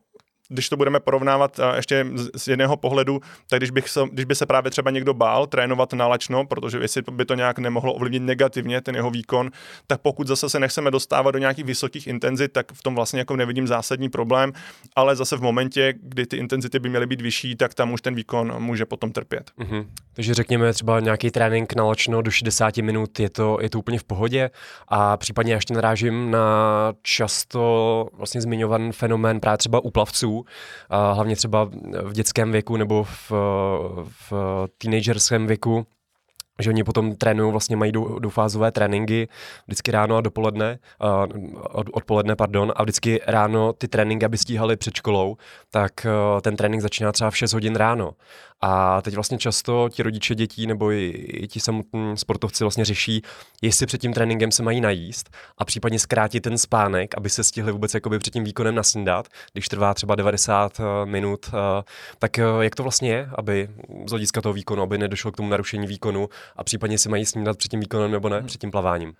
když to budeme porovnávat ještě z jedného pohledu, tak když, bych se, když by se právě třeba někdo bál trénovat nálačno, protože jestli by to nějak nemohlo ovlivnit negativně ten jeho výkon, tak pokud zase se nechceme dostávat do nějakých vysokých intenzit, tak v tom vlastně jako nevidím zásadní problém, ale zase v momentě, kdy ty intenzity by měly být vyšší, tak tam už ten výkon může potom trpět. Mm-hmm. Takže řekněme třeba nějaký trénink nálačno do 60 minut, je to, je to úplně v pohodě a případně ještě narážím na často vlastně zmiňovaný fenomén právě třeba u plavců, a hlavně třeba v dětském věku nebo v, v teenagerském věku, že oni potom trénují, vlastně mají dvoufázové tréninky, vždycky ráno a dopoledne, uh, odpoledne, pardon, a vždycky ráno ty tréninky, aby stíhali před školou, tak uh, ten trénink začíná třeba v 6 hodin ráno. A teď vlastně často ti rodiče dětí nebo i, i ti samotní sportovci vlastně řeší, jestli před tím tréninkem se mají najíst a případně zkrátit ten spánek, aby se stihli vůbec jakoby před tím výkonem nasnídat, když trvá třeba 90 eh, minut. Eh, tak eh, jak to vlastně je, aby z hlediska toho výkonu, aby nedošlo k tomu narušení výkonu a případně si mají snídat před tím výkonem nebo ne, před tím plaváním?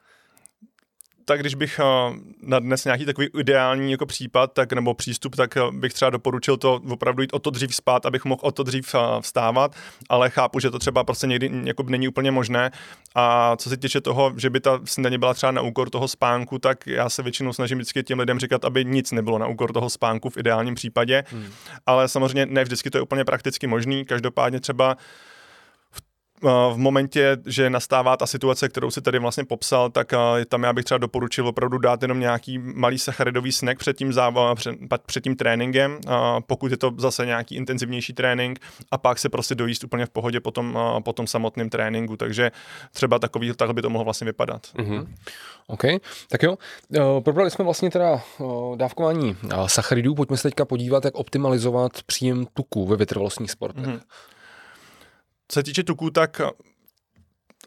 Tak když bych uh, na dnes nějaký takový ideální jako případ, tak nebo přístup, tak uh, bych třeba doporučil to opravdu jít o to dřív spát, abych mohl o to dřív uh, vstávat, ale chápu, že to třeba prostě někdy jako není úplně možné. A co se týče toho, že by ta snídaně byla třeba na úkor toho spánku, tak já se většinou snažím vždycky těm lidem říkat, aby nic nebylo na úkor toho spánku v ideálním případě. Hmm. Ale samozřejmě ne vždycky to je úplně prakticky možný. Každopádně třeba v momentě, že nastává ta situace, kterou si tady vlastně popsal, tak tam já bych třeba doporučil opravdu dát jenom nějaký malý sacharidový snack před tím, závo, před, před tím tréninkem, pokud je to zase nějaký intenzivnější trénink a pak se prostě dojíst úplně v pohodě po tom, po tom samotném tréninku, takže třeba takový, tak by to mohlo vlastně vypadat. Mm-hmm. OK, tak jo. Probrali jsme vlastně teda dávkování sacharidů, pojďme se teďka podívat, jak optimalizovat příjem tuku ve vytrvalostních sportech. Mm-hmm. Se týče tuků, tak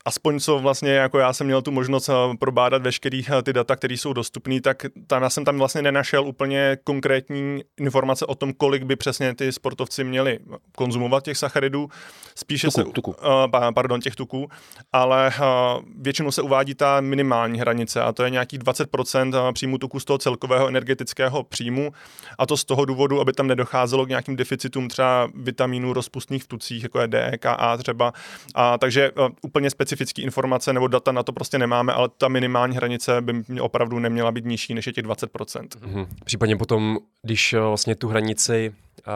aspoň co vlastně jako já jsem měl tu možnost eh, probádat veškerý eh, ty data, které jsou dostupné, tak tam já jsem tam vlastně nenašel úplně konkrétní informace o tom, kolik by přesně ty sportovci měli konzumovat těch sacharidů, spíše tuku, se, tuku. Uh, pardon, těch tuků, ale uh, většinou se uvádí ta minimální hranice a to je nějakých 20% příjmu tuku z toho celkového energetického příjmu a to z toho důvodu, aby tam nedocházelo k nějakým deficitům třeba vitamínů rozpustných v tucích, jako je D, K, A třeba. A, takže uh, úplně specifické specifické informace nebo data na to prostě nemáme, ale ta minimální hranice by opravdu neměla být nižší než je těch 20%. Mm-hmm. Případně potom, když eh, vlastně tu hranici uh,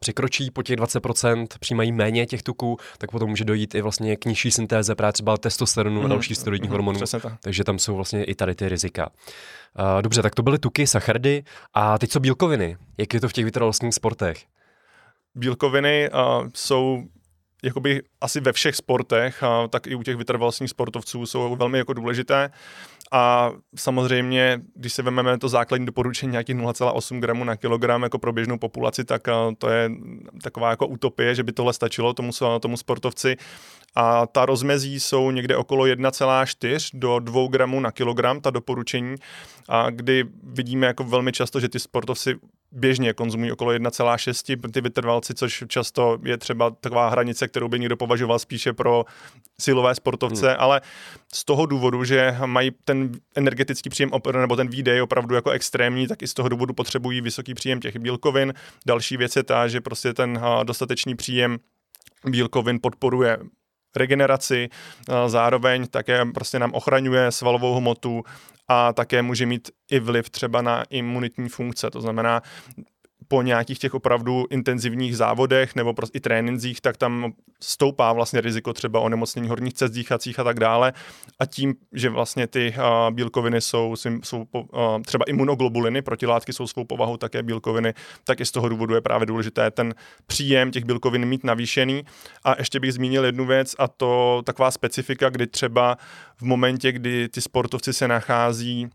překročí po těch 20%, přijímají méně těch tuků, tak potom může dojít i vlastně k nižší syntéze právě třeba testosteronu mm-hmm. a mhm. dalších steroidních mm-hmm. hormonů. Tak. Takže tam jsou vlastně i tady ty rizika. Uh, dobře, tak to byly tuky, sachardy a teď co bílkoviny? Jak je to v těch vytrvalostních sportech? Bílkoviny uh, jsou jakoby asi ve všech sportech, a tak i u těch vytrvalostních sportovců jsou velmi jako důležité. A samozřejmě, když se vezmeme to základní doporučení nějakých 0,8 gramů na kilogram jako pro běžnou populaci, tak to je taková jako utopie, že by tohle stačilo tomu, tomu sportovci. A ta rozmezí jsou někde okolo 1,4 do 2 gramů na kilogram, ta doporučení, a kdy vidíme jako velmi často, že ty sportovci běžně konzumují okolo 1,6 ty vytrvalci, což často je třeba taková hranice, kterou by někdo považoval spíše pro silové sportovce, hmm. ale z toho důvodu, že mají ten energetický příjem nebo ten výdej opravdu jako extrémní, tak i z toho důvodu potřebují vysoký příjem těch bílkovin. Další věc je ta, že prostě ten dostatečný příjem bílkovin podporuje regeneraci, zároveň také prostě nám ochraňuje svalovou hmotu a také může mít i vliv třeba na imunitní funkce. To znamená, po nějakých těch opravdu intenzivních závodech nebo prostě i trénincích, tak tam stoupá vlastně riziko třeba onemocnění horních cest dýchacích a tak dále. A tím, že vlastně ty uh, bílkoviny jsou, jsou uh, třeba imunoglobuliny, protilátky jsou svou povahou také bílkoviny, tak i z toho důvodu je právě důležité ten příjem těch bílkovin mít navýšený. A ještě bych zmínil jednu věc a to taková specifika, kdy třeba v momentě, kdy ty sportovci se nachází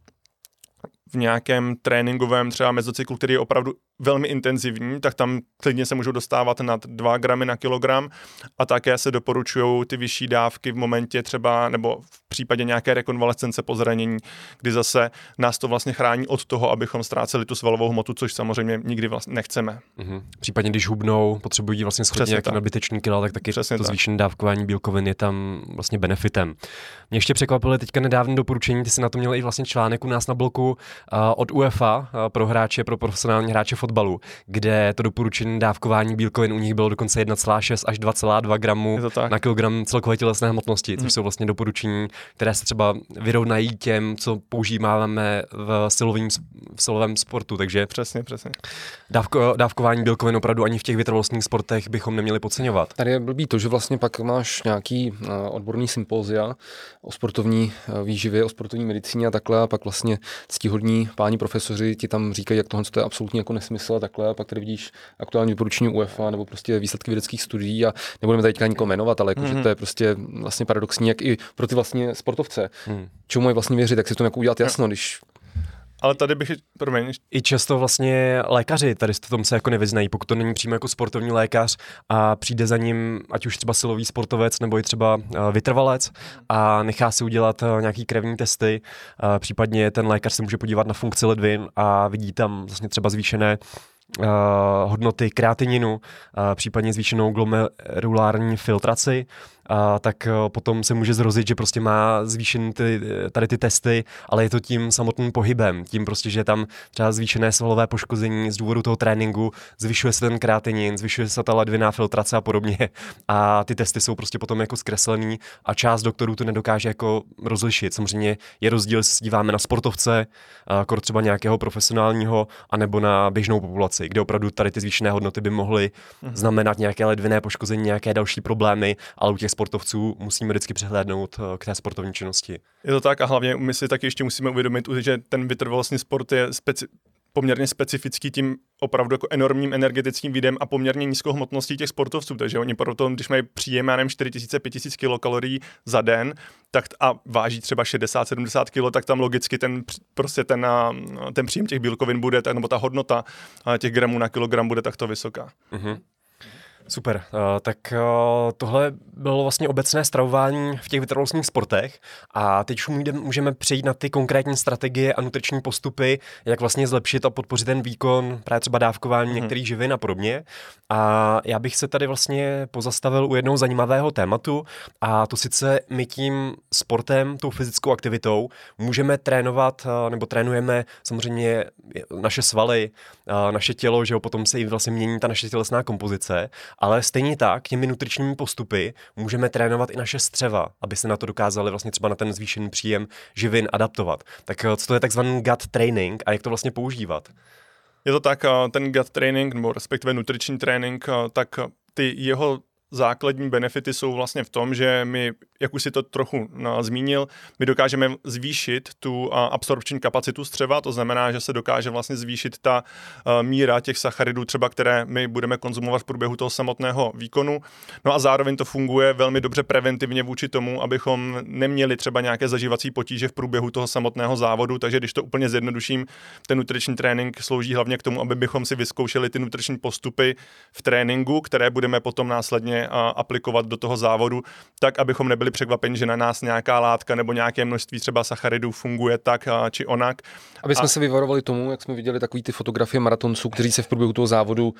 v nějakém tréninkovém třeba mezocyklu, který je opravdu velmi intenzivní, tak tam klidně se můžou dostávat nad 2 gramy na kilogram a také se doporučují ty vyšší dávky v momentě třeba nebo v případě nějaké rekonvalescence po zranění, kdy zase nás to vlastně chrání od toho, abychom ztráceli tu svalovou hmotu, což samozřejmě nikdy vlastně nechceme. Mm-hmm. Případně když hubnou, potřebují vlastně schodit nějaký nadbytečný kilo, tak taky Přesně to tak. zvýšené dávkování bílkovin je tam vlastně benefitem. Mě ještě překvapilo teďka nedávné doporučení, ty jsi na to měl i vlastně článek u nás na bloku od UEFA pro hráče, pro profesionální hráče fotbalu, kde to doporučení dávkování bílkovin u nich bylo dokonce 1,6 až 2,2 gramů na kilogram celkové tělesné hmotnosti, což mm. jsou vlastně doporučení, které se třeba vyrovnají těm, co používáme v, silovým, v silovém sportu. Takže přesně, přesně. Dávko, dávkování bílkovin opravdu ani v těch vytrvalostních sportech bychom neměli podceňovat. Tady je blbý to, že vlastně pak máš nějaký uh, odborný sympózia o sportovní uh, výživě, o sportovní medicíně a takhle, a pak vlastně ctihodní páni profesoři ti tam říkají, jak tohle to je absolutně jako nesmysl a takhle, a pak tady vidíš aktuální doporučení UEFA nebo prostě výsledky vědeckých studií a nebudeme tady teďka nikoho jmenovat, ale jako, mm-hmm. že mhm. to je prostě vlastně paradoxní, jak i pro ty vlastně sportovce. Hmm. Čemu mají vlastně věřit, tak si to jako udělat jasno, když Ale tady bych, promiň. I často vlastně lékaři tady v tom se jako nevyznají, pokud to není přímo jako sportovní lékař a přijde za ním, ať už třeba silový sportovec nebo i třeba eh, vytrvalec a nechá si udělat eh, nějaký krevní testy, případně ten lékař se může podívat na funkci ledvin a vidí tam vlastně třeba zvýšené hodnoty kreatininu, případně zvýšenou glomerulární filtraci, a tak uh, potom se může zrozit, že prostě má zvýšený ty, tady ty testy, ale je to tím samotným pohybem, tím prostě, že tam třeba zvýšené svalové poškození z důvodu toho tréninku, zvyšuje se ten kreatinin, zvyšuje se ta ledviná filtrace a podobně a ty testy jsou prostě potom jako zkreslený a část doktorů to nedokáže jako rozlišit. Samozřejmě je rozdíl, jestli se díváme na sportovce, uh, třeba nějakého profesionálního, anebo na běžnou populaci kde opravdu tady ty zvýšené hodnoty by mohly mm-hmm. znamenat nějaké ledviné poškození, nějaké další problémy, ale u těch sportovců musíme vždycky přehlédnout eh, k té sportovní činnosti. Je to tak a hlavně my si taky ještě musíme uvědomit, že ten vytrvalostní sport je speci- poměrně specifický tím opravdu jako enormním energetickým výdem a poměrně nízkou hmotností těch sportovců. Takže oni proto, když mají příjem, já nevím, 4000-5000 kilokalorií za den, tak a váží třeba 60-70 kg, tak tam logicky ten, prostě ten, ten příjem těch bílkovin bude, tak, nebo ta hodnota těch gramů na kilogram bude takto vysoká. Mm-hmm. Super, uh, tak uh, tohle bylo vlastně obecné stravování v těch vytrvalostních sportech a teď už můžeme přejít na ty konkrétní strategie a nutriční postupy, jak vlastně zlepšit a podpořit ten výkon, právě třeba dávkování mm-hmm. některých živin a podobně. A já bych se tady vlastně pozastavil u jednoho zajímavého tématu a to sice my tím sportem, tou fyzickou aktivitou můžeme trénovat, uh, nebo trénujeme samozřejmě naše svaly, naše tělo, že jo, potom se i vlastně mění ta naše tělesná kompozice, ale stejně tak těmi nutričními postupy můžeme trénovat i naše střeva, aby se na to dokázali vlastně třeba na ten zvýšený příjem živin adaptovat. Tak eh, co to je takzvaný gut training a jak to vlastně používat? Je to tak, eh, ten gut training, nebo respektive nutriční trénink, eh, tak ty jeho základní benefity jsou vlastně v tom, že my, jak už si to trochu no, zmínil, my dokážeme zvýšit tu absorpční kapacitu střeva, to znamená, že se dokáže vlastně zvýšit ta míra těch sacharidů třeba, které my budeme konzumovat v průběhu toho samotného výkonu. No a zároveň to funguje velmi dobře preventivně vůči tomu, abychom neměli třeba nějaké zažívací potíže v průběhu toho samotného závodu, takže když to úplně zjednoduším, ten nutriční trénink slouží hlavně k tomu, aby bychom si vyzkoušeli ty nutriční postupy v tréninku, které budeme potom následně a aplikovat do toho závodu, tak abychom nebyli překvapeni, že na nás nějaká látka nebo nějaké množství třeba sacharidů funguje tak a, či onak. Aby jsme a... se vyvarovali tomu, jak jsme viděli takový ty fotografie maratonců, kteří se v průběhu toho závodu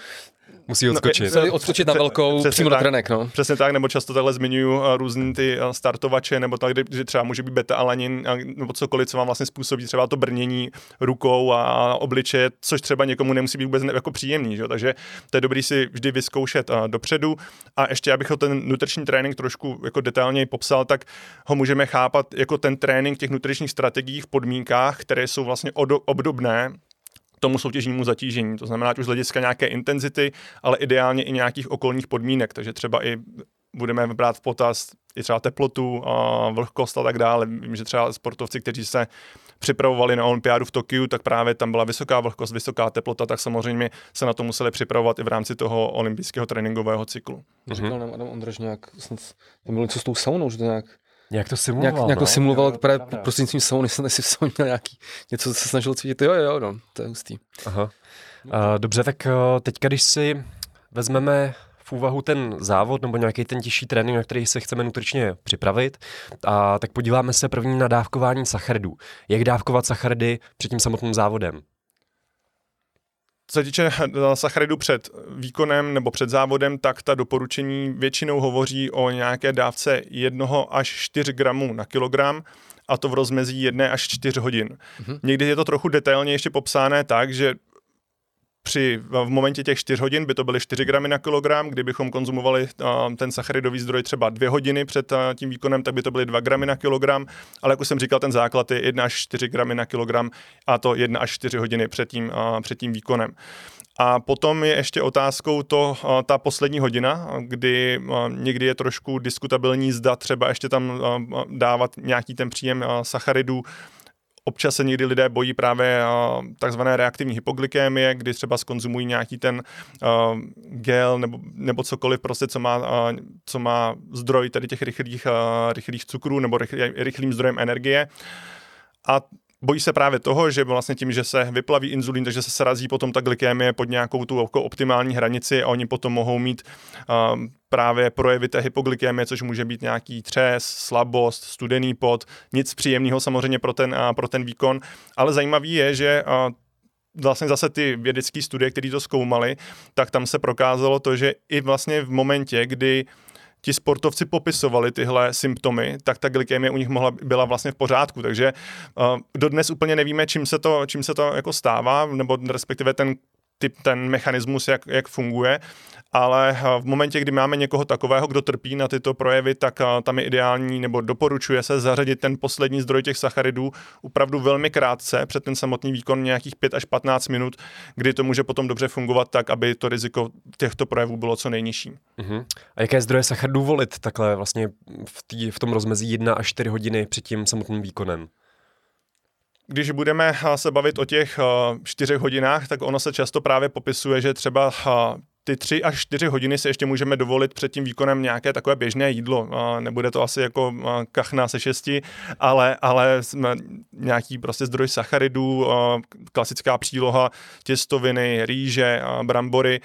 Musí odskočit. No, odskočit na velkou, Přesně přímo tak, na trenek, no. Přesně tak, nebo často takhle zmiňuju různý ty startovače, nebo tak, že třeba může být beta-alanin, nebo cokoliv, co vám vlastně způsobí třeba to brnění rukou a obličeje, což třeba někomu nemusí být vůbec jako příjemný, že? takže to je dobrý si vždy vyzkoušet dopředu. A ještě, abych ho ten nutriční trénink trošku jako detailněji popsal, tak ho můžeme chápat jako ten trénink těch nutričních strategií v podmínkách, které jsou vlastně obdobné tomu soutěžnímu zatížení. To znamená, už z hlediska nějaké intenzity, ale ideálně i nějakých okolních podmínek. Takže třeba i budeme brát v potaz i třeba teplotu, a vlhkost a tak dále. Vím, že třeba sportovci, kteří se připravovali na olympiádu v Tokiu, tak právě tam byla vysoká vlhkost, vysoká teplota, tak samozřejmě se na to museli připravovat i v rámci toho olympijského tréninkového cyklu. Říkal nám Adam Ondraž nějak, snad, tam bylo něco s tou saunou, že to nějak jak to simuloval? Nějak, nějak no? to simuloval jo, právě prostřednictvím sauny, jsem si v sauně měl nějaký, něco, co se snažil cítit. Jo, jo, no, to je hustý. Aha. Uh, dobře, tak uh, teďka, když si vezmeme v úvahu ten závod nebo nějaký ten těžší trénink, na který se chceme nutričně připravit, a tak podíváme se první na dávkování sacharidů. Jak dávkovat sacharidy před tím samotným závodem? Co se týče sacharidu před výkonem nebo před závodem, tak ta doporučení většinou hovoří o nějaké dávce 1 až 4 gramů na kilogram a to v rozmezí 1 až 4 hodin. Mm-hmm. Někdy je to trochu detailně ještě popsané tak, že při, v momentě těch 4 hodin by to byly 4 gramy na kilogram, kdybychom konzumovali uh, ten sacharidový zdroj třeba 2 hodiny před uh, tím výkonem, tak by to byly 2 gramy na kilogram, ale jak už jsem říkal, ten základ je 1 až 4 gramy na kilogram a to 1 až 4 hodiny před tím, uh, před tím výkonem. A potom je ještě otázkou to, ta poslední hodina, kdy někdy je trošku diskutabilní, zda třeba ještě tam dávat nějaký ten příjem sacharidů Občas se někdy lidé bojí právě uh, takzvané reaktivní hypoglykémie, kdy třeba skonzumují nějaký ten uh, gel nebo, nebo cokoliv prostě, co má, uh, co má zdroj tady těch rychlých, rychlých cukrů nebo rychlý, rychlým zdrojem energie. A bojí se právě toho, že vlastně tím, že se vyplaví inzulín, takže se srazí potom ta glykémie pod nějakou tu jako optimální hranici a oni potom mohou mít um, právě projevy té hypoglykémie, což může být nějaký třes, slabost, studený pot, nic příjemného samozřejmě pro ten, uh, pro ten výkon, ale zajímavý je, že uh, vlastně zase ty vědecké studie, které to zkoumaly, tak tam se prokázalo to, že i vlastně v momentě, kdy ti sportovci popisovali tyhle symptomy, tak ta glykémie u nich mohla, byla vlastně v pořádku. Takže uh, dodnes úplně nevíme, čím se to, čím se to jako stává, nebo respektive ten typ, ten mechanismus, jak, jak funguje, ale eh, v momentě, kdy máme někoho takového, kdo trpí na tyto projevy, tak eh, tam je ideální nebo doporučuje se zařadit ten poslední zdroj těch sacharidů opravdu velmi krátce před ten samotný výkon nějakých 5 až 15 minut, kdy to může potom dobře fungovat tak, aby to riziko těchto projevů bylo co nejnižší. Uh-huh. A jaké zdroje sacharidů volit takhle vlastně v, tý, v tom rozmezí 1 až 4 hodiny před tím samotným výkonem? Když budeme eh, se bavit o těch čtyřech hodinách, tak ono se často právě popisuje, že třeba ty tři až čtyři hodiny si ještě můžeme dovolit před tím výkonem nějaké takové běžné jídlo. Nebude to asi jako kachna se šesti, ale, ale nějaký prostě zdroj sacharidů, klasická příloha, těstoviny, rýže, brambory,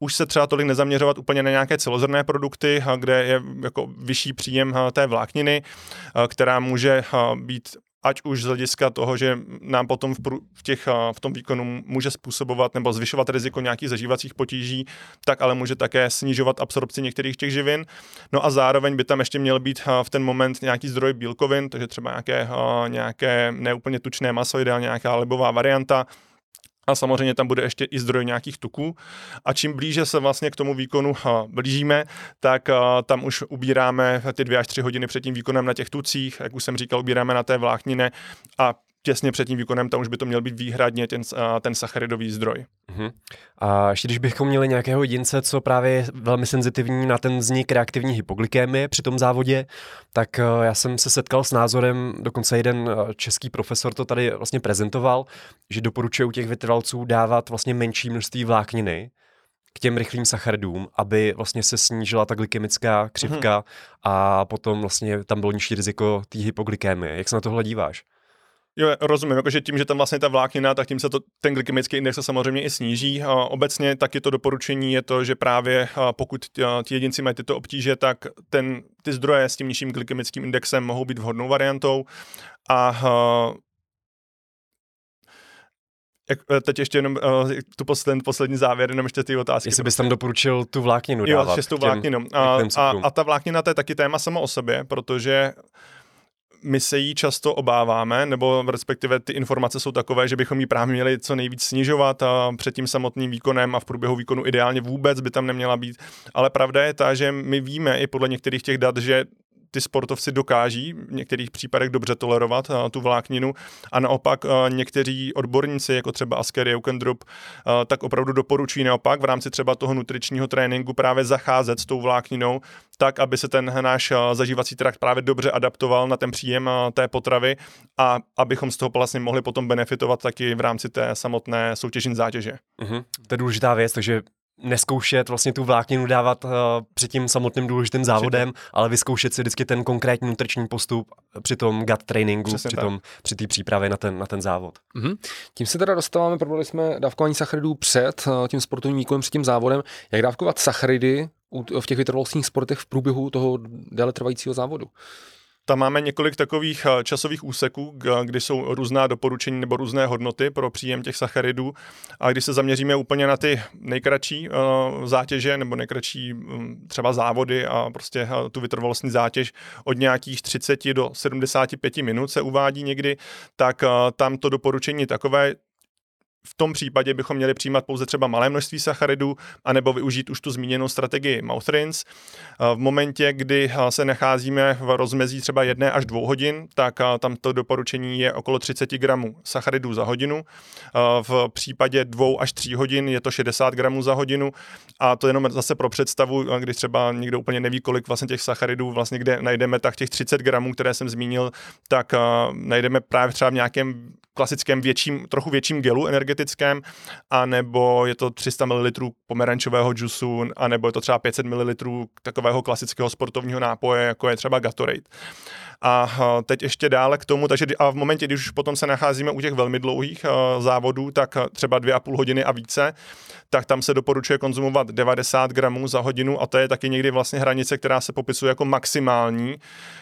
už se třeba tolik nezaměřovat úplně na nějaké celozrné produkty, kde je jako vyšší příjem té vlákniny, která může být ať už z hlediska toho, že nám potom v, prů, v, těch, v tom výkonu může způsobovat nebo zvyšovat riziko nějakých zažívacích potíží, tak ale může také snižovat absorpci některých těch živin. No a zároveň by tam ještě měl být v ten moment nějaký zdroj bílkovin, takže třeba nějaké, nějaké neúplně tučné maso, ideálně nějaká libová varianta, a samozřejmě tam bude ještě i zdroj nějakých tuků. A čím blíže se vlastně k tomu výkonu blížíme, tak tam už ubíráme ty dvě až tři hodiny před tím výkonem na těch tucích, jak už jsem říkal, ubíráme na té vláknine a těsně před tím výkonem, tam už by to měl být výhradně ten, ten sacharidový zdroj. Uh-huh. A ještě když bychom měli nějakého jedince, co právě je velmi senzitivní na ten vznik reaktivní hypoglykémie při tom závodě, tak e, já jsem se setkal s názorem, dokonce jeden e, český profesor to tady vlastně prezentoval, že doporučuje u těch vytrvalců dávat vlastně menší množství vlákniny, k těm rychlým sacharidům, aby vlastně se snížila ta glykemická křivka hmm. a potom vlastně tam bylo nižší riziko té hypoglykémie. Jak se na tohle díváš? Jo, rozumím, jakože tím, že tam vlastně ta vláknina, tak tím se to, ten glykemický index se samozřejmě i sníží. A obecně taky to doporučení je to, že právě pokud ti jedinci mají tyto obtíže, tak ten, ty zdroje s tím nižším glykemickým indexem mohou být vhodnou variantou. A jak, e, teď ještě jenom uh, tu poslední, poslední závěr, jenom ještě ty otázky. Jestli bys tam doporučil tu vlákninu dávat. Jo, tu vlákninu. A, a, a ta vláknina to je taky téma samo o sobě, protože my se jí často obáváme, nebo respektive ty informace jsou takové, že bychom ji právě měli co nejvíc snižovat a před tím samotným výkonem a v průběhu výkonu ideálně vůbec by tam neměla být. Ale pravda je ta, že my víme i podle některých těch dat, že ty sportovci dokáží v některých případech dobře tolerovat uh, tu vlákninu a naopak uh, někteří odborníci, jako třeba Asker Jeukendrup, uh, tak opravdu doporučují naopak v rámci třeba toho nutričního tréninku právě zacházet s tou vlákninou tak, aby se ten náš zažívací trakt právě dobře adaptoval na ten příjem té potravy a abychom z toho vlastně mohli potom benefitovat taky v rámci té samotné soutěžní zátěže. Uh-huh. To je důležitá věc, takže neskoušet vlastně tu vlákninu dávat uh, před tím samotným důležitým závodem, Při ale vyzkoušet si vždycky ten konkrétní nutriční postup při tom gut tréninku, při, tom, při té přípravě na ten, na ten závod. Mm-hmm. Tím se teda dostáváme, probrali jsme dávkování sacharidů před uh, tím sportovním výkonem, před tím závodem. Jak dávkovat sacharidy v těch vytrvalostních sportech v průběhu toho déle trvajícího závodu? Tam máme několik takových eh, časových úseků, kdy jsou různá doporučení nebo různé hodnoty pro příjem těch sacharidů. A když se zaměříme úplně na ty nejkratší uh, zátěže nebo nejkratší um, třeba závody a prostě uh, tu vytrvalostní zátěž od nějakých 30 do 75 minut se uvádí někdy, tak tam to doporučení takové, v tom případě bychom měli přijímat pouze třeba malé množství sacharidů, anebo využít už tu zmíněnou strategii mouth rinse. V momentě, kdy se nacházíme v rozmezí třeba jedné až dvou hodin, tak tam to doporučení je okolo 30 gramů sacharidů za hodinu. V případě dvou až tří hodin je to 60 gramů za hodinu a to jenom zase pro představu, když třeba někdo úplně neví, kolik vlastně těch sacharidů vlastně kde najdeme, tak těch 30 gramů, které jsem zmínil, tak najdeme právě třeba v nějakém klasickém větším, trochu větším gelu energetickém, anebo je to 300 ml pomerančového džusu, anebo je to třeba 500 ml takového klasického sportovního nápoje, jako je třeba Gatorade. A teď ještě dále k tomu, takže a v momentě, když už potom se nacházíme u těch velmi dlouhých závodů, tak třeba dvě a půl hodiny a více, tak tam se doporučuje konzumovat 90 gramů za hodinu a to je taky někdy vlastně hranice, která se popisuje jako maximální,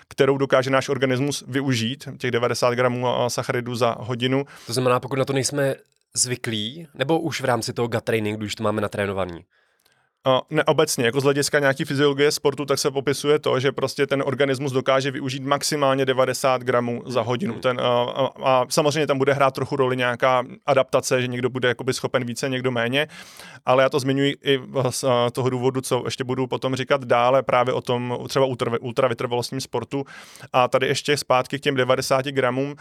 kterou dokáže náš organismus využít, těch 90 gramů sacharidů za hodinu. To znamená, pokud na to nejsme zvyklí, nebo už v rámci toho gut trainingu, když to máme natrénovaný? Uh, ne, obecně, jako z hlediska nějaký fyziologie sportu, tak se popisuje to, že prostě ten organismus dokáže využít maximálně 90 gramů za hodinu. Ten, uh, a, a samozřejmě tam bude hrát trochu roli nějaká adaptace, že někdo bude jakoby schopen více, někdo méně, ale já to zmiňuji i z toho důvodu, co ještě budu potom říkat dále, právě o tom třeba ultravytrvalostním sportu. A tady ještě zpátky k těm 90 gramům,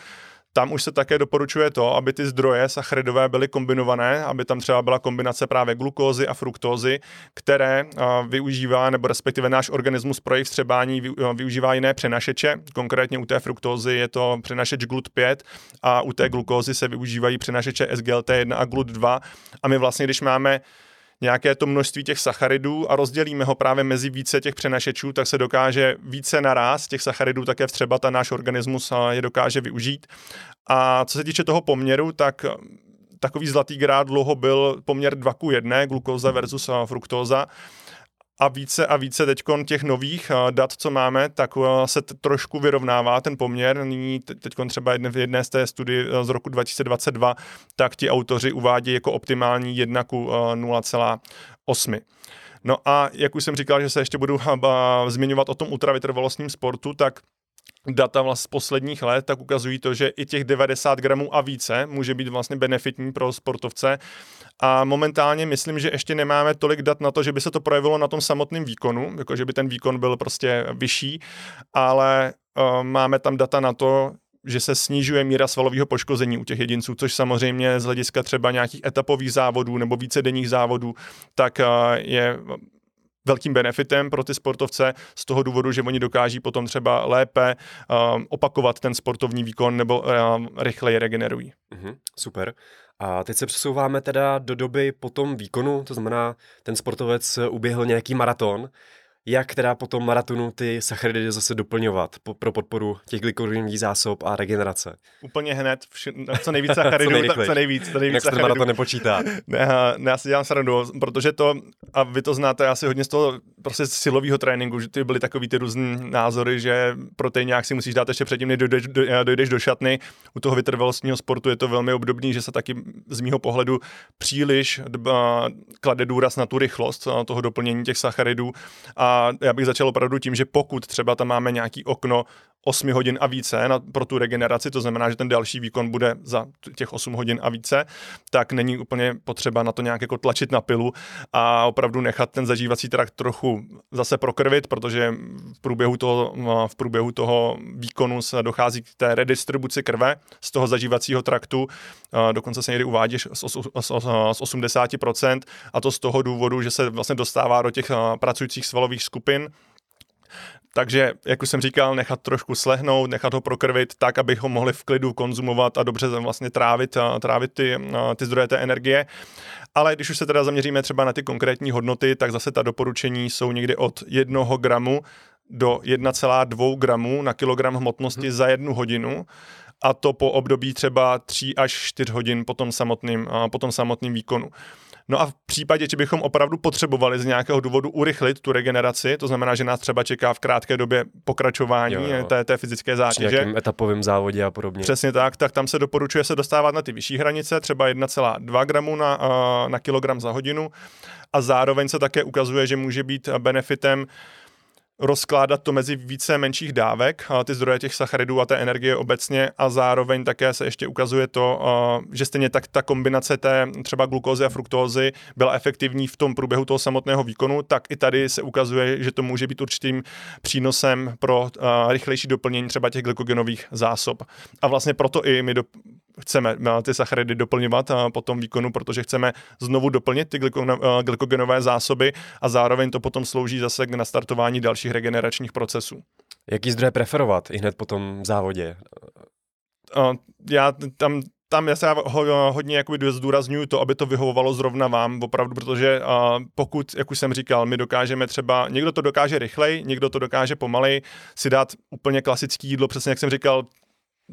tam už se také doporučuje to, aby ty zdroje sacharidové byly kombinované, aby tam třeba byla kombinace právě glukózy a fruktózy, které využívá, nebo respektive náš organismus pro jejich vstřebání využívá jiné přenašeče. Konkrétně u té fruktózy je to přenašeč GLUT5 a u té glukózy se využívají přenašeče SGLT1 a GLUT2. A my vlastně, když máme nějaké to množství těch sacharidů a rozdělíme ho právě mezi více těch přenašečů, tak se dokáže více naraz těch sacharidů také vstřebat a náš organismus je dokáže využít. A co se týče toho poměru, tak takový zlatý grát dlouho byl poměr 2 k 1, glukóza versus fruktóza a více a více teď těch nových eh, dat, co máme, tak eh, se t- trošku vyrovnává ten poměr. Nyní teď třeba jedne, v jedné z té studii eh, z roku 2022, tak ti autoři uvádí jako optimální 1 ku 0,8. No a jak už jsem říkal, že se ještě budu zmiňovat o tom ultravytrvalostním sportu, tak data vlastně z posledních let tak ukazují to, že i těch 90 gramů a více může být vlastně benefitní pro sportovce. A momentálně myslím, že ještě nemáme tolik dat na to, že by se to projevilo na tom samotném výkonu, jako že by ten výkon byl prostě vyšší, ale uh, máme tam data na to, že se snižuje míra svalového poškození u těch jedinců, což samozřejmě z hlediska třeba nějakých etapových závodů nebo vícedenních závodů, tak uh, je velkým benefitem pro ty sportovce z toho důvodu, že oni dokáží potom třeba lépe um, opakovat ten sportovní výkon nebo um, rychleji regenerují. Mm-hmm, super. A teď se přesouváme teda do doby po tom výkonu, to znamená, ten sportovec uběhl nějaký maraton jak teda po tom maratonu ty sacharidy zase doplňovat po, pro podporu těch glykogénových zásob a regenerace? Úplně hned, vši, co nejvíc sacharidů, co, co nejvíc, co nejvíc Jak se maraton nepočítá. Ne, ne, já si dělám srandu, protože to, a vy to znáte asi hodně z toho prostě silového tréninku, že ty byly takový ty různé názory, že proteinák si musíš dát ještě předtím, než dojdeš do, dojdeš do šatny. U toho vytrvalostního sportu je to velmi obdobný, že se taky z mýho pohledu příliš klade důraz na tu rychlost toho doplnění těch sacharidů a já bych začal opravdu tím, že pokud třeba tam máme nějaký okno 8 hodin a více na, pro tu regeneraci, to znamená, že ten další výkon bude za těch 8 hodin a více, tak není úplně potřeba na to nějak jako tlačit na pilu a opravdu nechat ten zažívací trakt trochu zase prokrvit, protože v průběhu toho, v průběhu toho výkonu se dochází k té redistribuci krve z toho zažívacího traktu, dokonce se někdy uvádí z 80% a to z toho důvodu, že se vlastně dostává do těch pracujících svalových skupin, takže, jak už jsem říkal, nechat trošku slehnout, nechat ho prokrvit tak, aby ho mohli v klidu konzumovat a dobře vlastně trávit, trávit ty, ty zdroje té energie. Ale když už se teda zaměříme třeba na ty konkrétní hodnoty, tak zase ta doporučení jsou někdy od jednoho gramu do 1,2 gramů na kilogram hmotnosti hmm. za jednu hodinu a to po období třeba 3 až 4 hodin po tom samotným, po tom samotným výkonu. No a v případě, že bychom opravdu potřebovali z nějakého důvodu urychlit tu regeneraci, to znamená, že nás třeba čeká v krátké době pokračování jo, jo. Té, té fyzické zátěže. Při etapovém závodě a podobně. Přesně tak, tak tam se doporučuje se dostávat na ty vyšší hranice, třeba 1,2 gramu na, na kilogram za hodinu a zároveň se také ukazuje, že může být benefitem rozkládat to mezi více menších dávek, ty zdroje těch sacharidů a té energie obecně a zároveň také se ještě ukazuje to, že stejně tak ta kombinace té třeba glukózy a fruktózy byla efektivní v tom průběhu toho samotného výkonu, tak i tady se ukazuje, že to může být určitým přínosem pro rychlejší doplnění třeba těch glykogenových zásob. A vlastně proto i my do, chceme ty sacharidy doplňovat po tom výkonu, protože chceme znovu doplnit ty glykogenové zásoby a zároveň to potom slouží zase k nastartování dalších regeneračních procesů. Jaký zdroje preferovat i hned po tom závodě? Já tam tam já se ho, hodně jakoby zdůraznuju to, aby to vyhovovalo zrovna vám, opravdu, protože uh, pokud, jak už jsem říkal, my dokážeme třeba, někdo to dokáže rychleji, někdo to dokáže pomalej, si dát úplně klasický jídlo, přesně jak jsem říkal,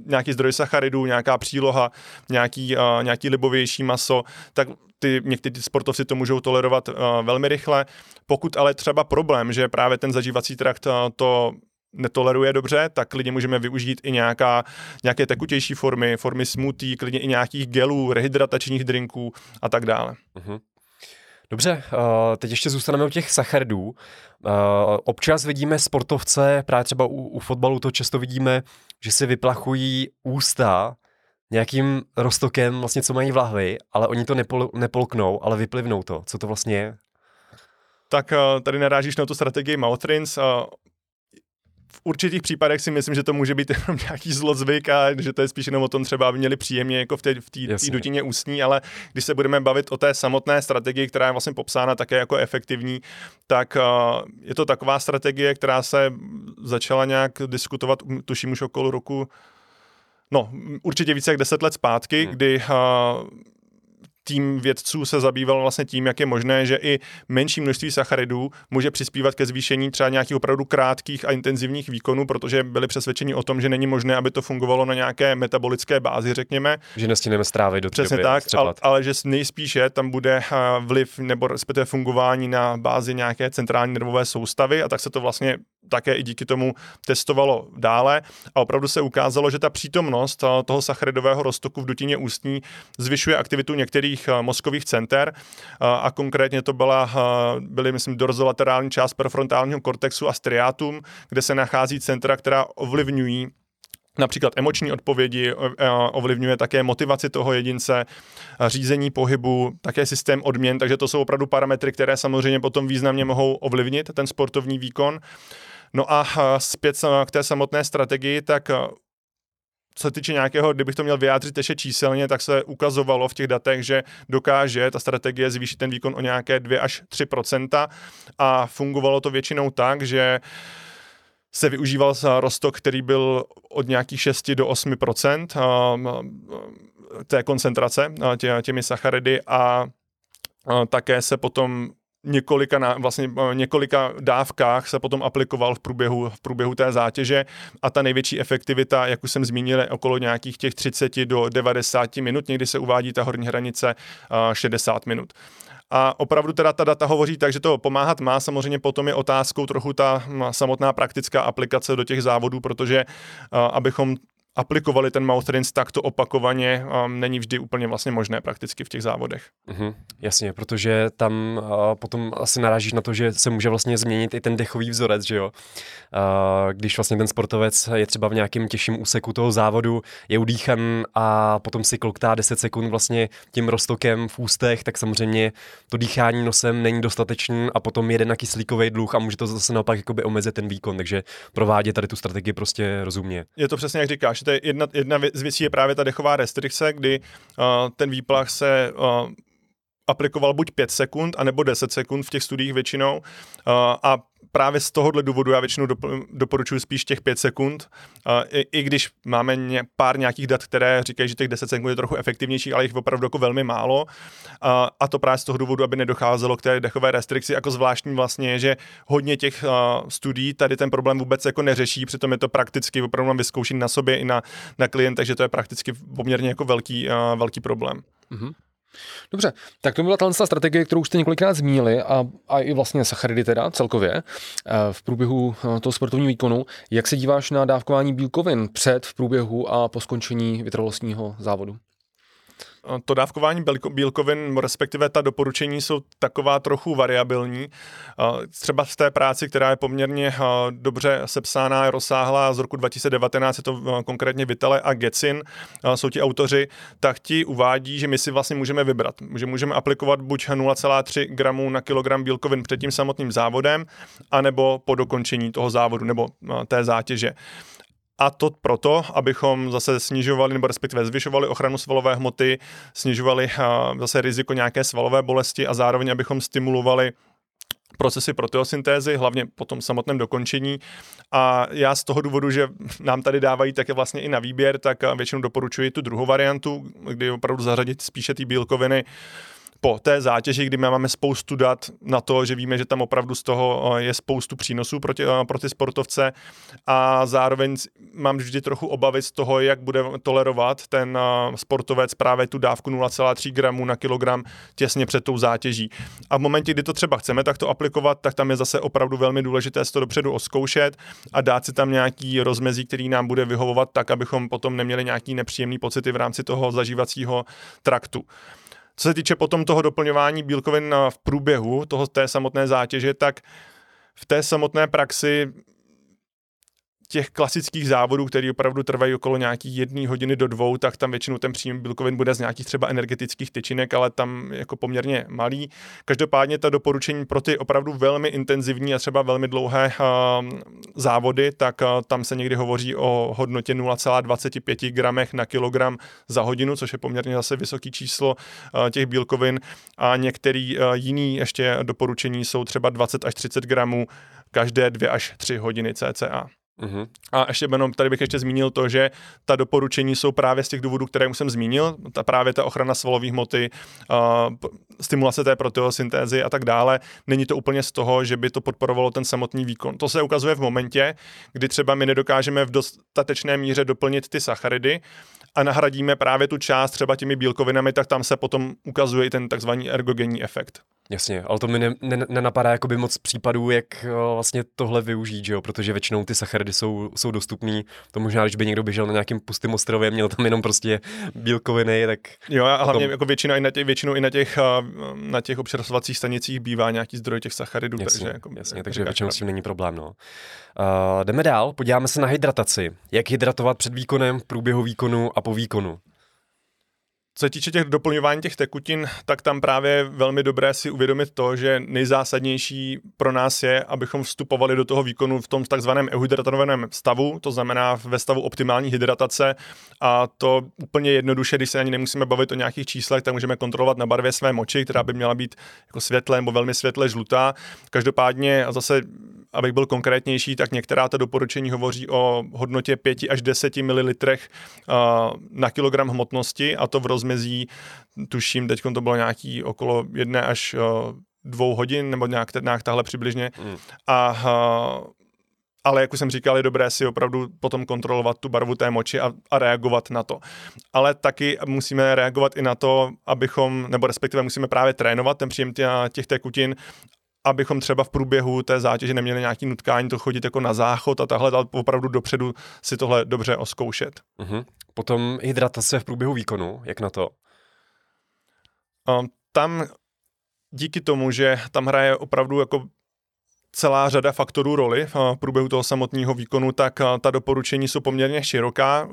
nějaký zdroj sacharidů, nějaká příloha, nějaký, uh, nějaký libovější maso, tak ty, někteří sportovci to můžou tolerovat uh, velmi rychle. Pokud ale třeba problém, že právě ten zažívací trakt uh, to netoleruje dobře, tak klidně můžeme využít i nějaká, nějaké tekutější formy, formy smoothie, klidně i nějakých gelů, rehydratačních drinků a tak dále. Uh-huh. Dobře, teď ještě zůstaneme u těch sacharidů. Občas vidíme sportovce, právě třeba u, u fotbalu to často vidíme, že si vyplachují ústa nějakým roztokem, vlastně co mají v lahvi, ale oni to nepol, nepolknou, ale vyplivnou to. Co to vlastně je? Tak tady narážíš na tu strategii Mouth v určitých případech si myslím, že to může být jenom nějaký zlozvyk a že to je spíš jenom o tom třeba, aby měli příjemně jako v té v dutině ústní, ale když se budeme bavit o té samotné strategii, která je vlastně popsána také jako efektivní, tak uh, je to taková strategie, která se začala nějak diskutovat, tuším už okolo roku No, určitě více jak deset let zpátky, hmm. kdy uh, tým vědců se zabýval vlastně tím, jak je možné, že i menší množství sacharidů může přispívat ke zvýšení třeba nějakých opravdu krátkých a intenzivních výkonů, protože byli přesvědčeni o tom, že není možné, aby to fungovalo na nějaké metabolické bázi, řekněme. Že nestíneme strávy do Přesně tak, ale, ale že nejspíše tam bude eh, vliv nebo respektive fungování na bázi nějaké centrální nervové soustavy a tak se to vlastně také i díky tomu testovalo dále. A opravdu se ukázalo, že ta přítomnost eh, toho sacharidového roztoku v dutině ústní zvyšuje aktivitu některých eh, mozkových center. Eh, a konkrétně to byla, byly, myslím, dorzolaterální část prefrontálního kortexu a striátum, kde se nachází centra, která ovlivňují Například emoční odpovědi ovlivňuje také motivaci toho jedince, řízení pohybu, také systém odměn, takže to jsou opravdu parametry, které samozřejmě potom významně mohou ovlivnit ten sportovní výkon. No a zpět k té samotné strategii, tak co se týče nějakého, kdybych to měl vyjádřit ještě číselně, tak se ukazovalo v těch datech, že dokáže ta strategie zvýšit ten výkon o nějaké 2 až 3% a fungovalo to většinou tak, že se využíval rostok, který byl od nějakých 6 do 8% té koncentrace tě, těmi sacharidy a také se potom několika, na, vlastně eh, několika dávkách se potom aplikoval v průběhu, v průběhu té zátěže a ta největší efektivita, jak už jsem zmínil, je okolo nějakých těch 30 do 90 minut, někdy se uvádí ta horní hranice 60 eh, minut. A opravdu teda ta data hovoří tak, že to pomáhat má. Samozřejmě potom je otázkou trochu ta hm, samotná praktická aplikace do těch závodů, protože uh, abychom aplikovali ten mouth rinse takto opakovaně um, není vždy úplně vlastně možné prakticky v těch závodech. Mm-hmm, jasně, protože tam uh, potom asi narážíš na to, že se může vlastně změnit i ten dechový vzorec, že jo? Uh, když vlastně ten sportovec je třeba v nějakém těžším úseku toho závodu, je udýchan a potom si kloktá 10 sekund vlastně tím roztokem v ústech, tak samozřejmě to dýchání nosem není dostatečný a potom jede na kyslíkový dluh a může to zase naopak jakoby omezit ten výkon, takže provádět tady tu strategii prostě rozumně. Je to přesně jak říkáš, je jedna, jedna z věcí je právě ta dechová restrikce, kdy uh, ten výplach se uh, aplikoval buď 5 sekund, anebo 10 sekund v těch studiích většinou. Uh, a právě z tohohle důvodu já většinou doporučuji spíš těch 5 sekund, i, i když máme ně, pár nějakých dat, které říkají, že těch 10 sekund je trochu efektivnější, ale jich opravdu jako velmi málo. A, a to právě z toho důvodu, aby nedocházelo k té dechové restrikci. Jako zvláštní vlastně je, že hodně těch uh, studií tady ten problém vůbec jako neřeší, přitom je to prakticky opravdu mám vyzkoušet na sobě i na, na klientech, že to je prakticky poměrně jako velký, uh, velký problém. Mm-hmm. Dobře, tak to byla ta strategie, kterou jste několikrát zmínili a, a i vlastně sacharidy teda celkově eh, v průběhu eh, toho sportovního výkonu. Jak se díváš na dávkování bílkovin před, v průběhu a po skončení vytrvalostního závodu? To dávkování bílkovin, respektive ta doporučení jsou taková trochu variabilní. Třeba v té práci, která je poměrně dobře sepsána, rozsáhlá z roku 2019, je to konkrétně Vitale a Getsin, jsou ti autoři, tak ti uvádí, že my si vlastně můžeme vybrat. Že můžeme aplikovat buď 0,3 gramů na kilogram bílkovin před tím samotným závodem, anebo po dokončení toho závodu nebo té zátěže. A to proto, abychom zase snižovali nebo respektive zvyšovali ochranu svalové hmoty, snižovali zase riziko nějaké svalové bolesti a zároveň abychom stimulovali procesy proteosyntézy, hlavně po tom samotném dokončení. A já z toho důvodu, že nám tady dávají také vlastně i na výběr, tak většinou doporučuji tu druhou variantu, kdy opravdu zařadit spíše ty bílkoviny po té zátěži, kdy my máme spoustu dat na to, že víme, že tam opravdu z toho je spoustu přínosů pro, tě, pro ty sportovce a zároveň mám vždy trochu obavy z toho, jak bude tolerovat ten sportovec právě tu dávku 0,3 gramů na kilogram těsně před tou zátěží. A v momentě, kdy to třeba chceme takto aplikovat, tak tam je zase opravdu velmi důležité to dopředu oskoušet a dát si tam nějaký rozmezí, který nám bude vyhovovat tak, abychom potom neměli nějaký nepříjemný pocity v rámci toho zažívacího traktu. Co se týče potom toho doplňování bílkovin v průběhu toho té samotné zátěže, tak v té samotné praxi těch klasických závodů, které opravdu trvají okolo nějaký jedné hodiny do dvou, tak tam většinou ten příjem bílkovin bude z nějakých třeba energetických tyčinek, ale tam jako poměrně malý. Každopádně ta doporučení pro ty opravdu velmi intenzivní a třeba velmi dlouhé uh, závody, tak uh, tam se někdy hovoří o hodnotě 0,25 gramech na kilogram za hodinu, což je poměrně zase vysoké číslo uh, těch bílkovin a některý uh, jiný ještě doporučení jsou třeba 20 až 30 gramů každé dvě až tři hodiny cca. Mm-hmm. A ještě jenom tady bych ještě zmínil to, že ta doporučení jsou právě z těch důvodů, které jsem zmínil, ta právě ta ochrana svalové hmoty, uh, stimulace té proteosyntézy a tak dále. Není to úplně z toho, že by to podporovalo ten samotný výkon. To se ukazuje v momentě, kdy třeba my nedokážeme v dostatečné míře doplnit ty sacharidy a nahradíme právě tu část třeba těmi bílkovinami, tak tam se potom ukazuje i ten takzvaný ergogenní efekt. Jasně, ale to mi ne, ne, nenapadá jakoby moc případů, jak uh, vlastně tohle využít, že jo? protože většinou ty sacharidy jsou, jsou dostupný. To možná, když by někdo běžel na nějakým pustým ostrově, měl tam jenom prostě bílkoviny, tak... Jo, a hlavně potom... jako většina i na těch, většinou i na těch, uh, na těch občerstvovacích stanicích bývá nějaký zdroj těch sacharidů. Jasně, takže, jako, jasně, takže většinou s tím není problém. No. Uh, jdeme dál, podíváme se na hydrataci. Jak hydratovat před výkonem, v průběhu výkonu a po výkonu. Co se týče těch doplňování těch tekutin, tak tam právě je velmi dobré si uvědomit to, že nejzásadnější pro nás je, abychom vstupovali do toho výkonu v tom takzvaném euhydratovaném stavu, to znamená ve stavu optimální hydratace a to úplně jednoduše, když se ani nemusíme bavit o nějakých číslech, tak můžeme kontrolovat na barvě své moči, která by měla být jako světlé nebo velmi světle žlutá. Každopádně a zase abych byl konkrétnější, tak některá ta doporučení hovoří o hodnotě 5 až 10 ml na kilogram hmotnosti a to v rozmezí, tuším, teď to bylo nějaký okolo jedné až dvou hodin, nebo nějak, nějak tahle přibližně. Mm. A ale jak už jsem říkal, je dobré si opravdu potom kontrolovat tu barvu té moči a, a reagovat na to. Ale taky musíme reagovat i na to, abychom, nebo respektive musíme právě trénovat ten příjem těch tekutin, abychom třeba v průběhu té zátěže neměli nějaký nutkání, to chodit jako na záchod a tahle, ale opravdu dopředu si tohle dobře oskoušet. Uh-huh. Potom hydratace v průběhu výkonu, jak na to? Um, tam díky tomu, že tam hraje opravdu jako celá řada faktorů roli v průběhu toho samotného výkonu, tak ta doporučení jsou poměrně široká.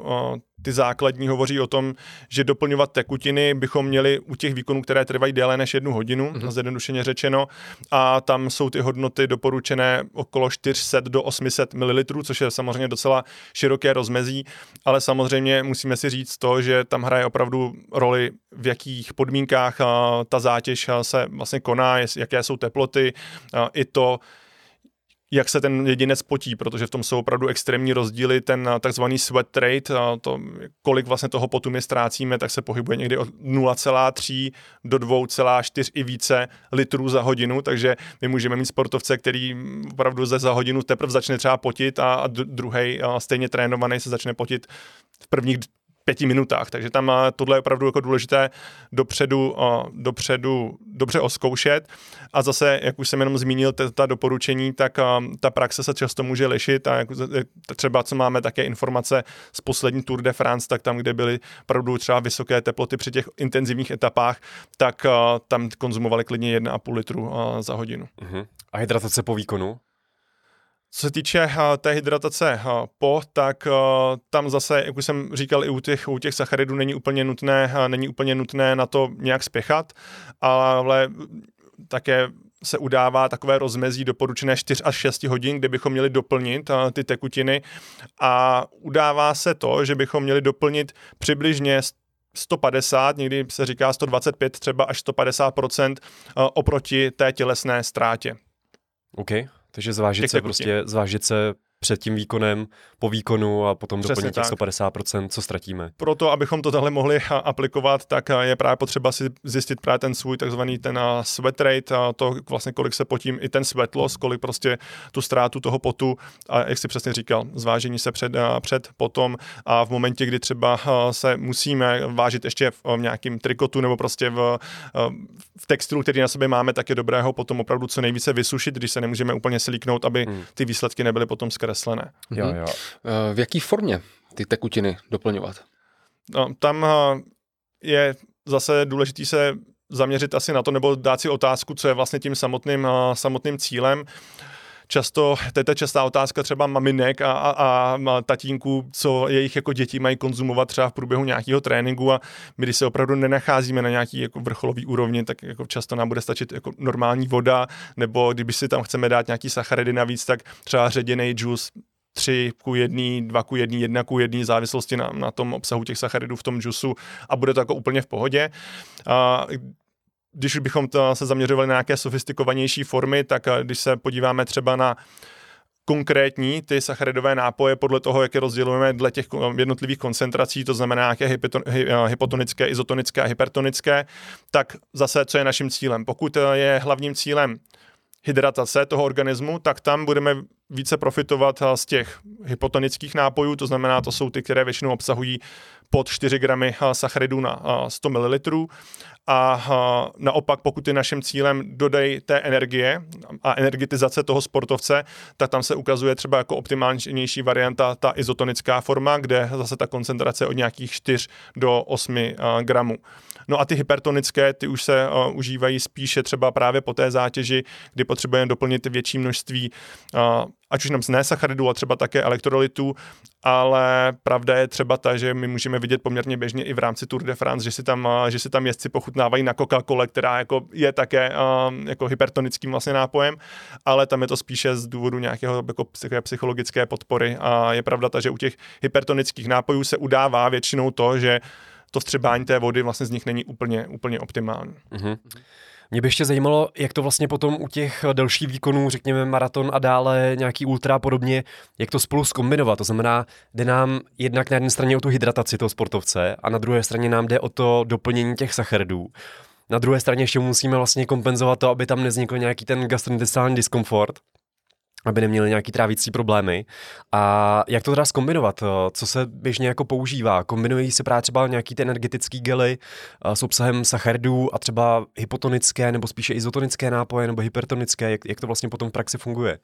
Ty základní hovoří o tom, že doplňovat tekutiny bychom měli u těch výkonů, které trvají déle než jednu hodinu, mm-hmm. zjednodušeně řečeno, a tam jsou ty hodnoty doporučené okolo 400 do 800 ml, což je samozřejmě docela široké rozmezí, ale samozřejmě musíme si říct to, že tam hraje opravdu roli, v jakých podmínkách ta zátěž se vlastně koná, jaké jsou teploty, i to, jak se ten jedinec potí, protože v tom jsou opravdu extrémní rozdíly, ten eh, takzvaný sweat rate, to, kolik vlastně toho potu my ztrácíme, tak se pohybuje někdy od 0,3 do 2,4 i více litrů za hodinu, takže my můžeme mít sportovce, který opravdu ze za hodinu teprve začne třeba potit a, a druhý stejně trénovaný se začne potit v prvních pěti minutách, takže tam tohle je opravdu jako důležité dopředu, dopředu dobře oskoušet a zase, jak už jsem jenom zmínil, ta doporučení, tak ta praxe se často může lišit a třeba, co máme také informace z poslední Tour de France, tak tam, kde byly opravdu třeba vysoké teploty při těch intenzivních etapách, tak tam konzumovali klidně 1,5 litru za hodinu. Uh-huh. A hydratace po výkonu? Co se týče uh, té hydratace uh, po, tak uh, tam zase, jak už jsem říkal, i u těch, u těch sacharidů není úplně nutné, není úplně nutné na to nějak spěchat, ale také se udává takové rozmezí doporučené 4 až 6 hodin, kde bychom měli doplnit ty tekutiny a udává se to, že bychom měli doplnit přibližně 150, někdy se říká 125 třeba až 150% oproti té tělesné ztrátě. OK, takže zvážit se prostě, zvážit se před tím výkonem, po výkonu a potom Přesně doplnit těch 150%, co ztratíme. Proto, abychom to tohle mohli aplikovat, tak je právě potřeba si zjistit právě ten svůj takzvaný ten sweat rate, a to vlastně kolik se potím, i ten sweat loss, kolik prostě tu ztrátu toho potu, a jak si přesně říkal, zvážení se před, před potom a v momentě, kdy třeba se musíme vážit ještě v nějakým trikotu nebo prostě v, v textilu, který na sobě máme, tak je dobrého potom opravdu co nejvíce vysušit, když se nemůžeme úplně slíknout, aby hmm. ty výsledky nebyly potom zkreslené. Jo, jo. Eh, v jaké formě ty tekutiny doplňovat? No, tam eh, je zase důležitý se zaměřit asi na to, nebo dát si otázku, co je vlastně tím samotným, eh, samotným cílem často, to je ta častá otázka třeba maminek a, a, a tatínků, co jejich jako děti mají konzumovat třeba v průběhu nějakého tréninku. A my, když se opravdu nenacházíme na nějaký jako vrcholový úrovni, tak jako často nám bude stačit jako normální voda, nebo kdyby si tam chceme dát nějaký sacharidy navíc, tak třeba ředěný džus 3 ku 1, 2 ku 1, 1 ku 1 závislosti na, na tom obsahu těch sacharidů v tom džusu. A bude to jako úplně v pohodě. A když bychom to se zaměřovali na nějaké sofistikovanější formy, tak když se podíváme třeba na konkrétní ty sacharidové nápoje podle toho, jak je rozdělujeme dle těch jednotlivých koncentrací, to znamená nějaké hypotonické, izotonické a hypertonické, tak zase, co je naším cílem? Pokud je hlavním cílem hydratace toho organismu, tak tam budeme více profitovat z těch hypotonických nápojů, to znamená, to jsou ty, které většinou obsahují pod 4 gramy sacharidů na 100 ml. A naopak, pokud je naším cílem dodej té energie a energetizace toho sportovce, tak tam se ukazuje třeba jako optimálnější varianta ta izotonická forma, kde zase ta koncentrace od nějakých 4 do 8 gramů. No a ty hypertonické, ty už se uh, užívají spíše třeba právě po té zátěži, kdy potřebujeme doplnit větší množství uh, ať už nám z sacharidů, a třeba také elektrolytů, ale pravda je třeba ta, že my můžeme vidět poměrně běžně i v rámci Tour de France, že si tam, že si tam jezdci pochutnávají na Coca-Cole, která jako je také jako hypertonickým vlastně nápojem, ale tam je to spíše z důvodu nějakého jako psychologické podpory. A je pravda ta, že u těch hypertonických nápojů se udává většinou to, že to vstřebání té vody vlastně z nich není úplně, úplně optimální. Mm-hmm. Mě by ještě zajímalo, jak to vlastně potom u těch delších výkonů, řekněme maraton a dále nějaký ultra a podobně, jak to spolu skombinovat. To znamená, jde nám jednak na jedné straně o tu hydrataci toho sportovce a na druhé straně nám jde o to doplnění těch sacharidů. Na druhé straně ještě musíme vlastně kompenzovat to, aby tam neznikl nějaký ten gastrointestinální diskomfort, aby neměli nějaký trávící problémy. A jak to teda zkombinovat? Co se běžně jako používá? Kombinují se právě třeba nějaký ty energetický gely eh, s obsahem sacharidů a třeba hypotonické nebo spíše izotonické nápoje nebo hypertonické? Jak, jak to vlastně potom v praxi funguje?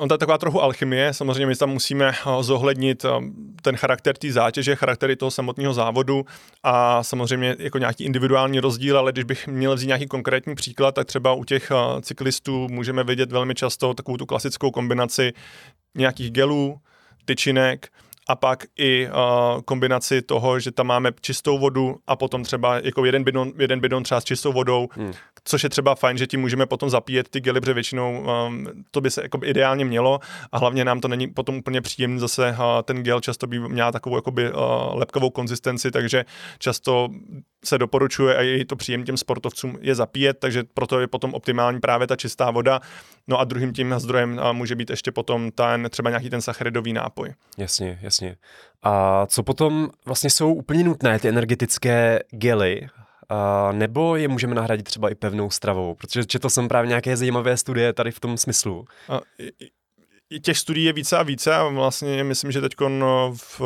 On to je taková trochu alchymie, samozřejmě my tam musíme eh, zohlednit eh, ten charakter té zátěže, charaktery toho samotného závodu a samozřejmě jako nějaký individuální rozdíl, ale když bych měl vzít nějaký konkrétní příklad, tak třeba u těch eh, cyklistů můžeme vidět velmi často takovou tu klasickou kombinaci nějakých gelů, tyčinek, a pak i uh, kombinaci toho, že tam máme čistou vodu a potom třeba jako jeden bidon, jeden bidon třeba s čistou vodou, hmm. Což je třeba fajn, že tím můžeme potom zapíjet ty gely, protože většinou um, to by se jako ideálně mělo a hlavně nám to není potom úplně příjemný zase uh, ten gel často by měl takovou jakoby uh, lepkovou konzistenci, takže často se doporučuje a je to příjem těm sportovcům je zapíjet, takže proto je potom optimální právě ta čistá voda. No a druhým tím zdrojem může být ještě potom ten třeba nějaký ten sacharidový nápoj. Jasně, jasně. A co potom vlastně jsou úplně nutné ty energetické gely, nebo je můžeme nahradit třeba i pevnou stravou? Protože četl jsem právě nějaké zajímavé studie tady v tom smyslu. A, těch studií je více a více a vlastně myslím, že teď v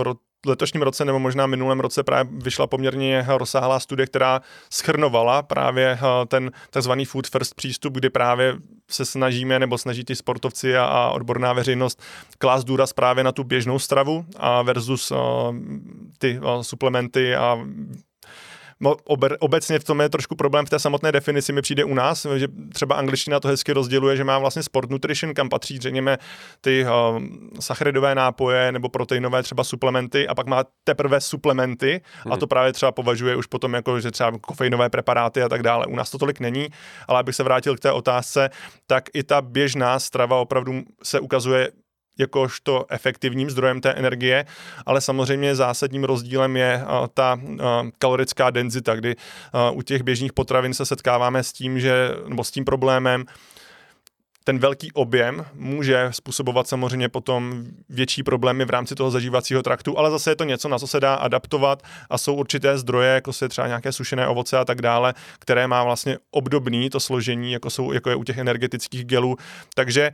letošním roce nebo možná minulém roce právě vyšla poměrně rozsáhlá studie, která schrnovala právě eh, ten takzvaný food first přístup, kdy právě se snažíme nebo snaží ty sportovci a, a odborná veřejnost klást důraz právě na tu běžnou stravu a versus uh, ty uh, suplementy a obecně v tom je trošku problém v té samotné definici, mi přijde u nás, že třeba angličtina to hezky rozděluje, že má vlastně sport nutrition, kam patří, řekněme, ty uh, sacharidové nápoje nebo proteinové třeba suplementy a pak má teprve suplementy hmm. a to právě třeba považuje už potom jako, že třeba kofeinové preparáty a tak dále. U nás to tolik není, ale abych se vrátil k té otázce, tak i ta běžná strava opravdu se ukazuje jakožto efektivním zdrojem té energie, ale samozřejmě zásadním rozdílem je ta kalorická denzita, kdy u těch běžných potravin se setkáváme s tím, že, nebo s tím problémem, ten velký objem může způsobovat samozřejmě potom větší problémy v rámci toho zažívacího traktu, ale zase je to něco, na co se dá adaptovat a jsou určité zdroje, jako se třeba nějaké sušené ovoce a tak dále, které má vlastně obdobný to složení, jako, jsou, jako je u těch energetických gelů. Takže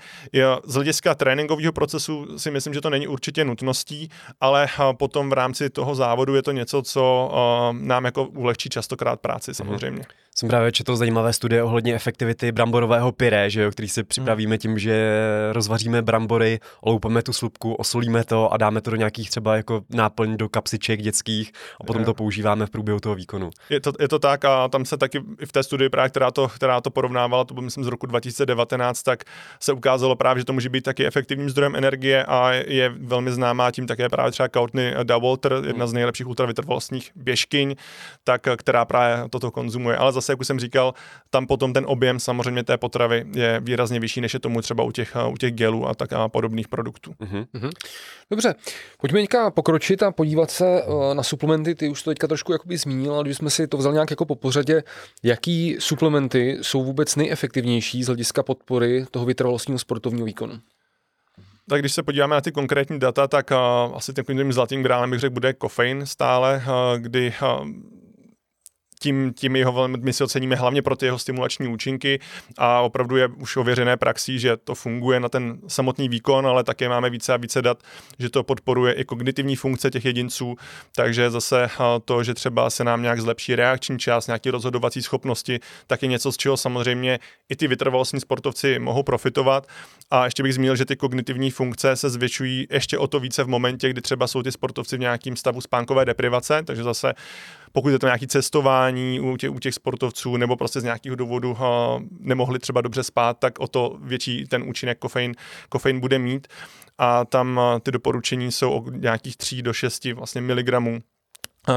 z hlediska tréninkového procesu si myslím, že to není určitě nutností, ale potom v rámci toho závodu je to něco, co nám jako ulehčí častokrát práci samozřejmě. Mm-hmm. Jsem právě četl zajímavé studie ohledně efektivity bramborového pyré, že jo, který si připravíme tím, že rozvaříme brambory, oloupeme tu slupku, osolíme to a dáme to do nějakých třeba jako náplň do kapsiček dětských a potom je. to používáme v průběhu toho výkonu. Je to, je to tak a tam se taky v té studii právě, která to, která to porovnávala, to bylo myslím z roku 2019, tak se ukázalo právě, že to může být taky efektivním zdrojem energie a je velmi známá tím také právě třeba Courtney Dawalter, jedna z nejlepších ultravytrvalostních běžkyň, tak, která právě toto konzumuje. Ale zase, jak už jsem říkal, tam potom ten objem samozřejmě té potravy je výrazně vyšší, než je tomu třeba u těch, u těch gelů a tak a podobných produktů. Mm-hmm. Dobře, pojďme teďka pokročit a podívat se uh, na suplementy. Ty už to teďka trošku jakoby zmínil, ale když jsme si to vzali nějak jako po pořadě, jaký suplementy jsou vůbec nejefektivnější z hlediska podpory toho vytrvalostního sportovního výkonu? Tak když se podíváme na ty konkrétní data, tak uh, asi tím zlatým grálem bych řekl bude kofein stále, uh, kdy uh, tím, tím jeho my si oceníme hlavně pro ty jeho stimulační účinky a opravdu je už ověřené praxí, že to funguje na ten samotný výkon, ale také máme více a více dat, že to podporuje i kognitivní funkce těch jedinců, takže zase to, že třeba se nám nějak zlepší reakční čas, nějaké rozhodovací schopnosti, tak je něco, z čeho samozřejmě i ty vytrvalostní sportovci mohou profitovat. A ještě bych zmínil, že ty kognitivní funkce se zvětšují ještě o to více v momentě, kdy třeba jsou ty sportovci v nějakém stavu spánkové deprivace, takže zase pokud je to nějaké cestování u těch, u těch sportovců nebo prostě z nějakého důvodu uh, nemohli třeba dobře spát, tak o to větší ten účinek kofein, kofein bude mít. A tam ty doporučení jsou o nějakých 3 do 6 vlastně miligramů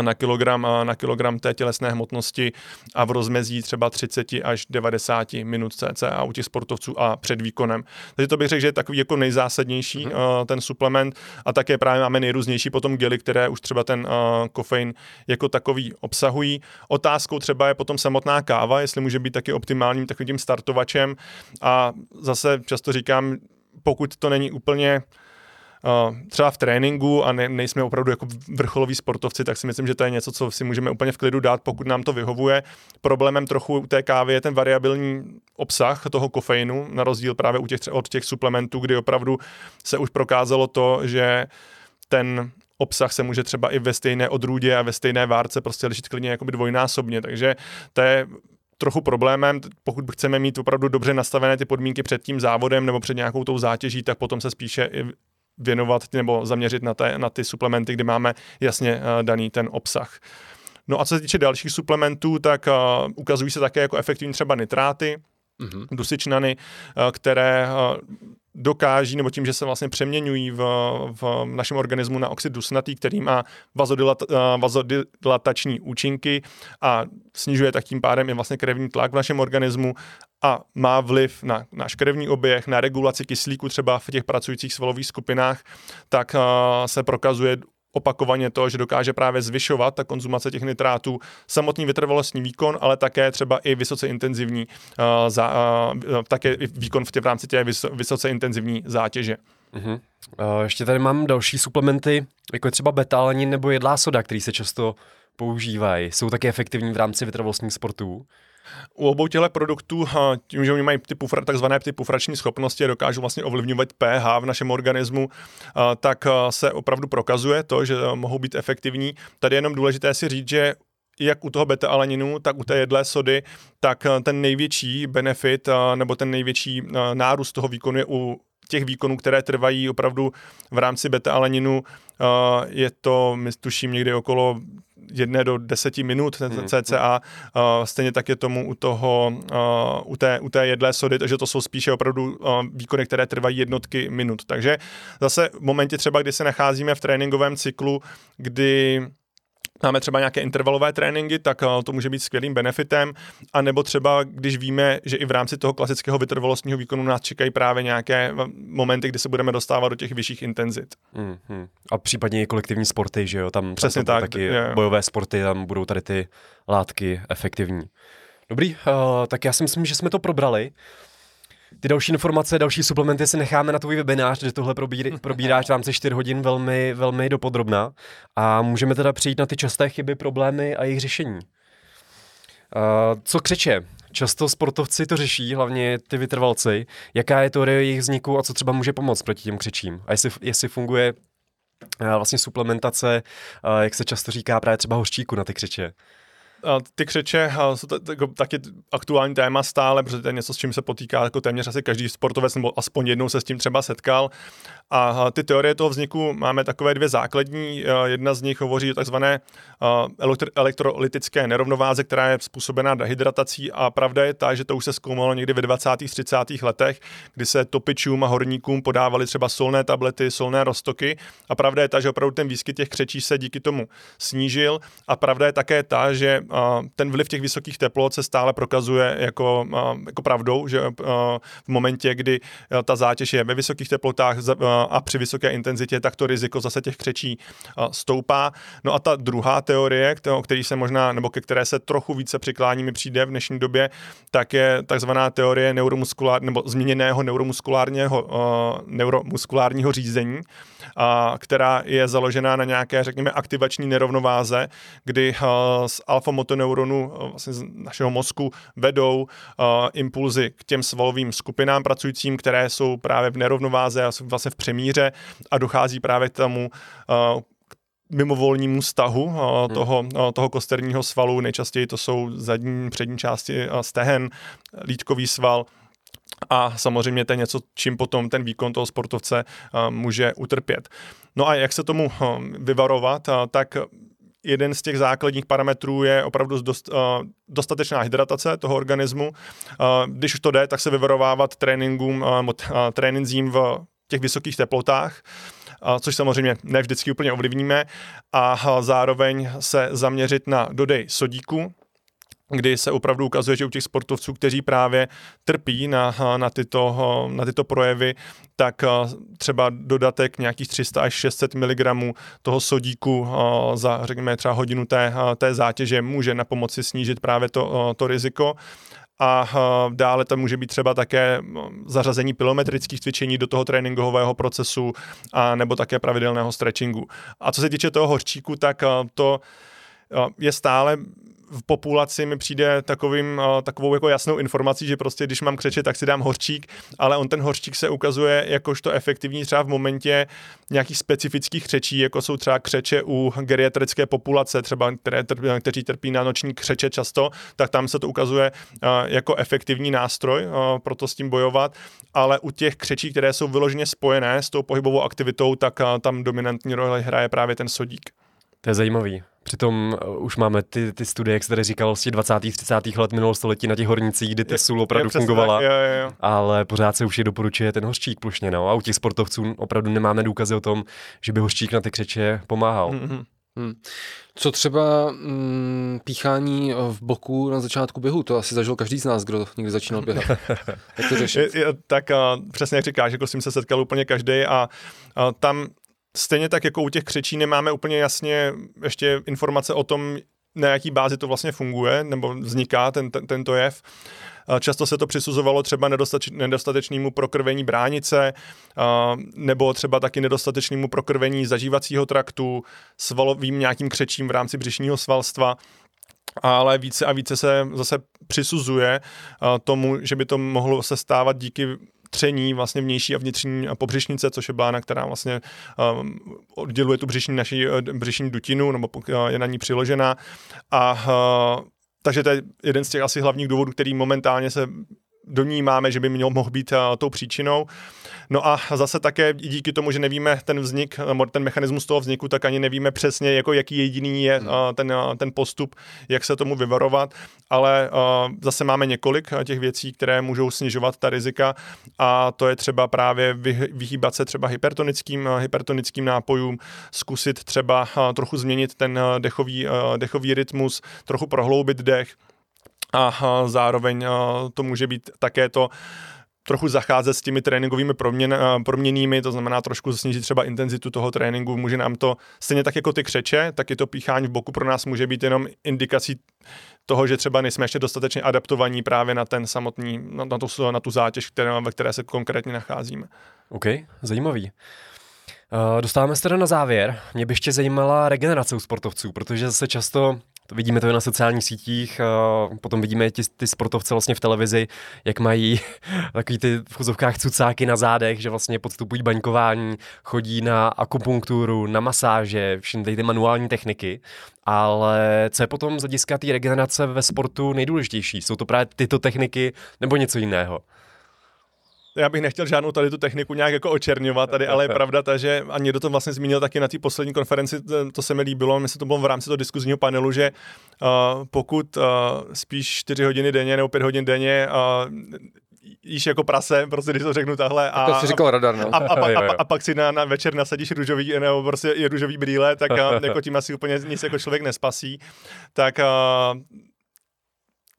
na kilogram, na kilogram té tělesné hmotnosti a v rozmezí třeba 30 až 90 minut cca u těch sportovců a před výkonem. Takže to bych řekl, že je takový jako nejzásadnější mm-hmm. ten suplement a také právě máme nejrůznější potom gely, které už třeba ten kofein jako takový obsahují. Otázkou třeba je potom samotná káva, jestli může být taky optimálním takovým startovačem a zase často říkám, pokud to není úplně třeba v tréninku a ne, nejsme opravdu jako vrcholoví sportovci, tak si myslím, že to je něco, co si můžeme úplně v klidu dát, pokud nám to vyhovuje. Problémem trochu u té kávy je ten variabilní obsah toho kofeinu, na rozdíl právě u těch, od těch suplementů, kdy opravdu se už prokázalo to, že ten obsah se může třeba i ve stejné odrůdě a ve stejné várce prostě lišit klidně jakoby dvojnásobně, takže to je trochu problémem, pokud chceme mít opravdu dobře nastavené ty podmínky před tím závodem nebo před nějakou tou zátěží, tak potom se spíše věnovat nebo zaměřit na, té, na ty suplementy, kde máme jasně uh, daný ten obsah. No a co se týče dalších suplementů, tak uh, ukazují se také jako efektivní třeba nitráty, mm-hmm. dusičnany, uh, které dokáží, nebo tím, že se vlastně přeměňují v, v našem organismu na oxid dusnatý, který má vazodilat, vazodilatační účinky a snižuje tak tím pádem i vlastně krevní tlak v našem organismu a má vliv na náš krevní oběh, na regulaci kyslíku třeba v těch pracujících svalových skupinách, tak se prokazuje opakovaně to, že dokáže právě zvyšovat ta konzumace těch nitrátů samotný vytrvalostní výkon, ale také třeba i vysoce intenzivní, uh, za, uh, také výkon v, tě, v rámci té vysoce intenzivní zátěže. Uh-huh. Uh, ještě tady mám další suplementy, jako je třeba beta nebo jedlá soda, který se často používají. Jsou také efektivní v rámci vytrvalostních sportů. U obou těchto produktů, tím, že oni mají ty pufra, takzvané ty pufrační schopnosti dokážou vlastně ovlivňovat pH v našem organismu, tak se opravdu prokazuje to, že mohou být efektivní. Tady je jenom důležité si říct, že jak u toho beta-alaninu, tak u té jedlé sody, tak ten největší benefit nebo ten největší nárůst toho výkonu je u těch výkonů, které trvají opravdu v rámci beta-alaninu. Je to, my tuším, někdy okolo jedné do deseti minut hmm. cca. Uh, stejně tak je tomu u toho, uh, u, té, u té jedlé sody, takže to jsou spíše opravdu uh, výkony, které trvají jednotky minut. Takže zase v momentě třeba, kdy se nacházíme v tréninkovém cyklu, kdy máme třeba nějaké intervalové tréninky, tak eh, to může být skvělým benefitem, a nebo třeba, když víme, že i v rámci toho klasického vytrvalostního výkonu nás čekají právě nějaké eh, momenty, kdy se budeme dostávat do těch vyšších intenzit. Mm-hmm. A případně i kolektivní sporty, že jo, tam, Přesně tam tak, taky je. bojové sporty, tam budou tady ty látky efektivní. Dobrý, uh, tak já si myslím, že jsme to probrali. Ty další informace, další suplementy si necháme na tvůj webinář, kde tohle probír, probíráš v rámci 4 hodin velmi, velmi dopodrobná. A můžeme teda přijít na ty časté chyby, problémy a jejich řešení. Uh, co křeče? Často sportovci to řeší, hlavně ty vytrvalci. Jaká je teorie jejich vzniku a co třeba může pomoct proti těm křečím? A jestli, jestli funguje uh, vlastně suplementace, uh, jak se často říká, právě třeba hořčíku na ty křeče ty křeče jsou taky aktuální téma stále, protože to je něco, s čím se potýká jako téměř asi každý sportovec, nebo aspoň jednou se s tím třeba setkal. A ty teorie toho vzniku máme takové dvě základní. Jedna z nich hovoří o takzvané elektrolytické nerovnováze, která je způsobená dehydratací a pravda je ta, že to už se zkoumalo někdy ve 20. 30. letech, kdy se topičům a horníkům podávaly třeba solné tablety, solné roztoky a pravda je ta, že opravdu ten výskyt těch křečí se díky tomu snížil a pravda je také ta, že ten vliv těch vysokých teplot se stále prokazuje jako, jako pravdou, že v momentě, kdy ta zátěž je ve vysokých teplotách a při vysoké intenzitě, tak to riziko zase těch křečí stoupá. No a ta druhá teorie, o který se možná, nebo ke které se trochu více přiklání mi přijde v dnešní době, tak je takzvaná teorie neuromuskulár, nebo změněného neuromuskulárního, neuromuskulárního řízení, která je založená na nějaké, řekněme, aktivační nerovnováze, kdy z alfa motoneuronů vlastně z našeho mozku vedou impulzy k těm svalovým skupinám pracujícím, které jsou právě v nerovnováze a jsou vlastně v přemíře a dochází právě k tomu mimovolnímu stahu hmm. toho, toho kosterního svalu. Nejčastěji to jsou zadní, přední části stehen, lítkový sval, a samozřejmě to je něco, čím potom ten výkon toho sportovce může utrpět. No a jak se tomu vyvarovat, tak jeden z těch základních parametrů je opravdu dost, dostatečná hydratace toho organismu. Když už to jde, tak se vyvarovávat tréninkům, tréninzím v těch vysokých teplotách, což samozřejmě ne vždycky úplně ovlivníme, a zároveň se zaměřit na dodej sodíku, kdy se opravdu ukazuje, že u těch sportovců, kteří právě trpí na, na, tyto, na tyto projevy, tak třeba dodatek nějakých 300 až 600 mg toho sodíku za, řekněme, třeba hodinu té, té zátěže může na pomoci snížit právě to, to riziko a dále tam může být třeba také zařazení pilometrických cvičení do toho tréninkového procesu a nebo také pravidelného stretchingu. A co se týče toho horčíku, tak to je stále v populaci mi přijde takovým, takovou jako jasnou informací, že prostě když mám křeče, tak si dám horčík, ale on ten horčík se ukazuje jakožto efektivní třeba v momentě nějakých specifických křečí, jako jsou třeba křeče u geriatrické populace, třeba které kteří trpí na noční křeče často, tak tam se to ukazuje jako efektivní nástroj pro to s tím bojovat, ale u těch křečí, které jsou vyloženě spojené s tou pohybovou aktivitou, tak tam dominantní roli hraje právě ten sodík. To je zajímavý. Přitom uh, už máme ty, ty studie, jak jsi tady říkal, z 20. 30. let minulého století na těch hornicích, kdy ty sůl opravdu je, fungovala, tak, jo, jo, jo. ale pořád se už je doporučuje ten hořčík plošně. No. A u těch sportovců opravdu nemáme důkazy o tom, že by hořčík na ty křeče pomáhal. Mm-hmm. Hmm. Co třeba mm, píchání v boku na začátku běhu? To asi zažil každý z nás, kdo někdy začínal běhat. jak to řešit? Je, je, tak a, přesně jak říkáš, jako s tím se setkal úplně každý a, a tam Stejně tak jako u těch křečí nemáme úplně jasně ještě informace o tom, na jaký bázi to vlastně funguje nebo vzniká ten, ten, tento jev. Často se to přisuzovalo třeba nedostatečnému prokrvení bránice nebo třeba taky nedostatečnému prokrvení zažívacího traktu, svalovým nějakým křečím v rámci břišního svalstva ale více a více se zase přisuzuje tomu, že by to mohlo se stávat díky tření vlastně vnější a vnitřní pobřišnice, což je blána, která vlastně um, odděluje tu břišní naší uh, břišní dutinu, nebo uh, je na ní přiložená. A uh, takže to je jeden z těch asi hlavních důvodů, který momentálně se domníváme, že by měl mohl být uh, tou příčinou. No a zase také díky tomu, že nevíme ten vznik, ten mechanismus toho vzniku, tak ani nevíme přesně, jako jaký jediný je hmm. ten, ten postup, jak se tomu vyvarovat, ale zase máme několik těch věcí, které můžou snižovat ta rizika a to je třeba právě vyhýbat se třeba hypertonickým, hypertonickým nápojům, zkusit třeba trochu změnit ten dechový, dechový rytmus, trochu prohloubit dech, a zároveň to může být také to, trochu zacházet s těmi tréninkovými proměn, proměnými, to znamená trošku snížit třeba intenzitu toho tréninku, může nám to, stejně tak jako ty křeče, tak i to píchání v boku pro nás může být jenom indikací toho, že třeba nejsme ještě dostatečně adaptovaní právě na ten samotný, na, na, tu, na tu zátěž, které, ve které se konkrétně nacházíme. OK, zajímavý. Uh, dostáváme se teda na závěr. Mě by ještě zajímala regenerace u sportovců, protože zase často to vidíme to i na sociálních sítích, potom vidíme ty, ty sportovce vlastně v televizi, jak mají takový ty v chozovkách cucáky na zádech, že vlastně podstupují baňkování, chodí na akupunkturu, na masáže, všechny ty manuální techniky. Ale co je potom z hlediska té regenerace ve sportu nejdůležitější? Jsou to právě tyto techniky nebo něco jiného? Já bych nechtěl žádnou tady tu techniku nějak jako očerňovat tady, ale je pravda ta, že a někdo to vlastně zmínil taky na té poslední konferenci, to se mi líbilo, myslím, to bylo v rámci toho diskuzního panelu, že uh, pokud uh, spíš 4 hodiny denně nebo 5 hodin denně uh, jíš jako prase, prostě když to řeknu tahle. A, to si říkal radar, no. A, a, a, a, a, pak si na, na večer nasadíš růžový, nebo prostě i růžový brýle, tak a, jako tím asi úplně nic jako člověk nespasí. Tak a,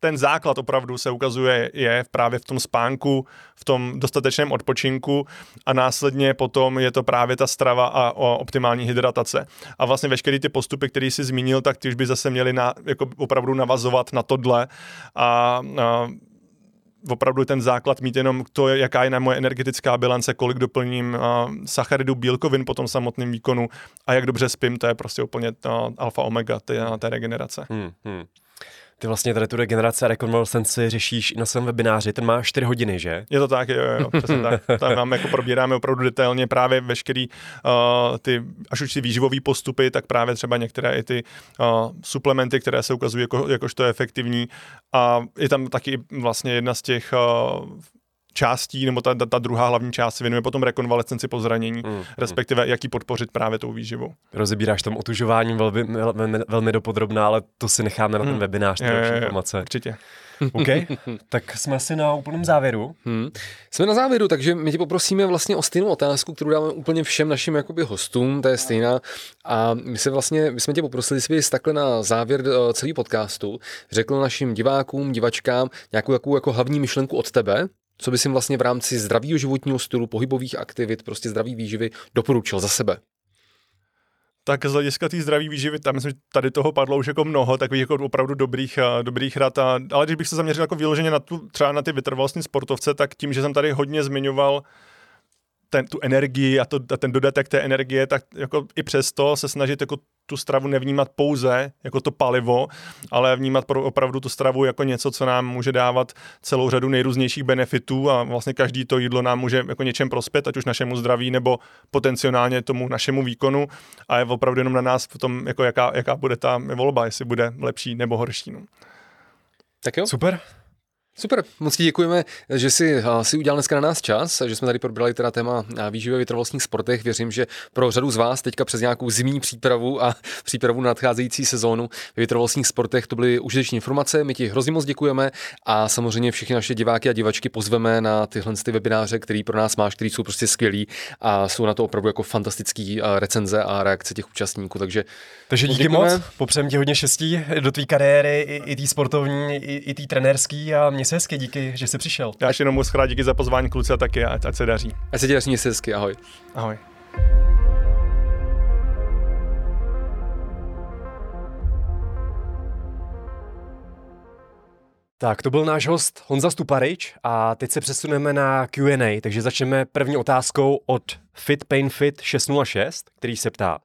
ten základ opravdu se ukazuje je právě v tom spánku, v tom dostatečném odpočinku a následně potom je to právě ta strava a optimální hydratace. A vlastně veškeré ty postupy, které jsi zmínil, tak ty už by zase měly na, jako opravdu navazovat na tohle a, a opravdu ten základ mít jenom to, jaká je na moje energetická bilance, kolik doplním uh, sacharidů, bílkovin po tom samotném výkonu a jak dobře spím, to je prostě úplně uh, alfa omega té, té regenerace. Hmm, hmm. Ty vlastně tady tu regeneraci a rekonvalescenci řešíš i na svém webináři, ten má 4 hodiny, že? Je to tak, jo, jo, přesně tak. Tam máme jako probíráme opravdu detailně právě veškerý uh, ty, až už ty výživové postupy, tak právě třeba některé i ty uh, suplementy, které se ukazují jako, jakožto efektivní. A je tam taky vlastně jedna z těch uh, částí, nebo ta, ta, ta druhá hlavní část se věnuje potom rekonvalescenci po zranění, mm, respektive jak ji podpořit právě tou výživou. Rozebíráš tam otužování velmi, velmi, velmi dopodrobná, ale to si necháme na ten mm. webinář, ty je, informace. Určitě. OK, tak jsme si na úplném závěru. Hmm. Jsme na závěru, takže my tě poprosíme vlastně o stejnou otázku, kterou dáme úplně všem našim jakoby hostům, to je stejná. A my se vlastně, my jsme tě poprosili, jestli bys takhle na závěr uh, celý podcastu řekl našim divákům, divačkám nějakou jako, jako hlavní myšlenku od tebe, co bys jim vlastně v rámci zdravého životního stylu, pohybových aktivit, prostě zdraví výživy doporučil za sebe? tak z hlediska té zdraví výživy, tam myslím, že tady toho padlo už jako mnoho takových jako opravdu dobrých, eh, dobrých rad. A, ale když bych se zaměřil jako vyloženě na tu, třeba na ty vytrvalostní sportovce, tak tím, že jsem tady hodně zmiňoval ten, tu energii a, to, a ten dodatek té energie, tak jako i přesto se snažit jako tu stravu nevnímat pouze jako to palivo, ale vnímat pro, opravdu tu stravu jako něco, co nám může dávat celou řadu nejrůznějších benefitů a vlastně každý to jídlo nám může jako něčem prospět, ať už našemu zdraví nebo potenciálně tomu našemu výkonu a je opravdu jenom na nás v tom, jako jaká, jaká bude ta volba, jestli bude lepší nebo horší. No. Tak jo. Super. Super, moc děkujeme, že jsi, si udělal dneska na nás čas, že jsme tady probrali teda téma výživy vytrvalostních sportech. Věřím, že pro řadu z vás teďka přes nějakou zimní přípravu a přípravu na nadcházející sezónu ve vytrvalostních sportech to byly užiteční informace. My ti hrozně moc děkujeme a samozřejmě všechny naše diváky a divačky pozveme na tyhle ty webináře, který pro nás máš, který jsou prostě skvělí a jsou na to opravdu jako fantastický recenze a reakce těch účastníků. Takže, Takže díky děkujeme. moc, popřejeme ti hodně štěstí do tvé kariéry, i, i té sportovní, i, i té trenérský a mě Měj se hezky, díky, že jsi přišel. Já ještě jenom moc krát díky za pozvání kluci a taky, ať, ať se daří. Ať se daří, se hezky, ahoj. Ahoj. Tak, to byl náš host Honza Stuparič a teď se přesuneme na Q&A, takže začneme první otázkou od FitPainFit 606, který se ptá.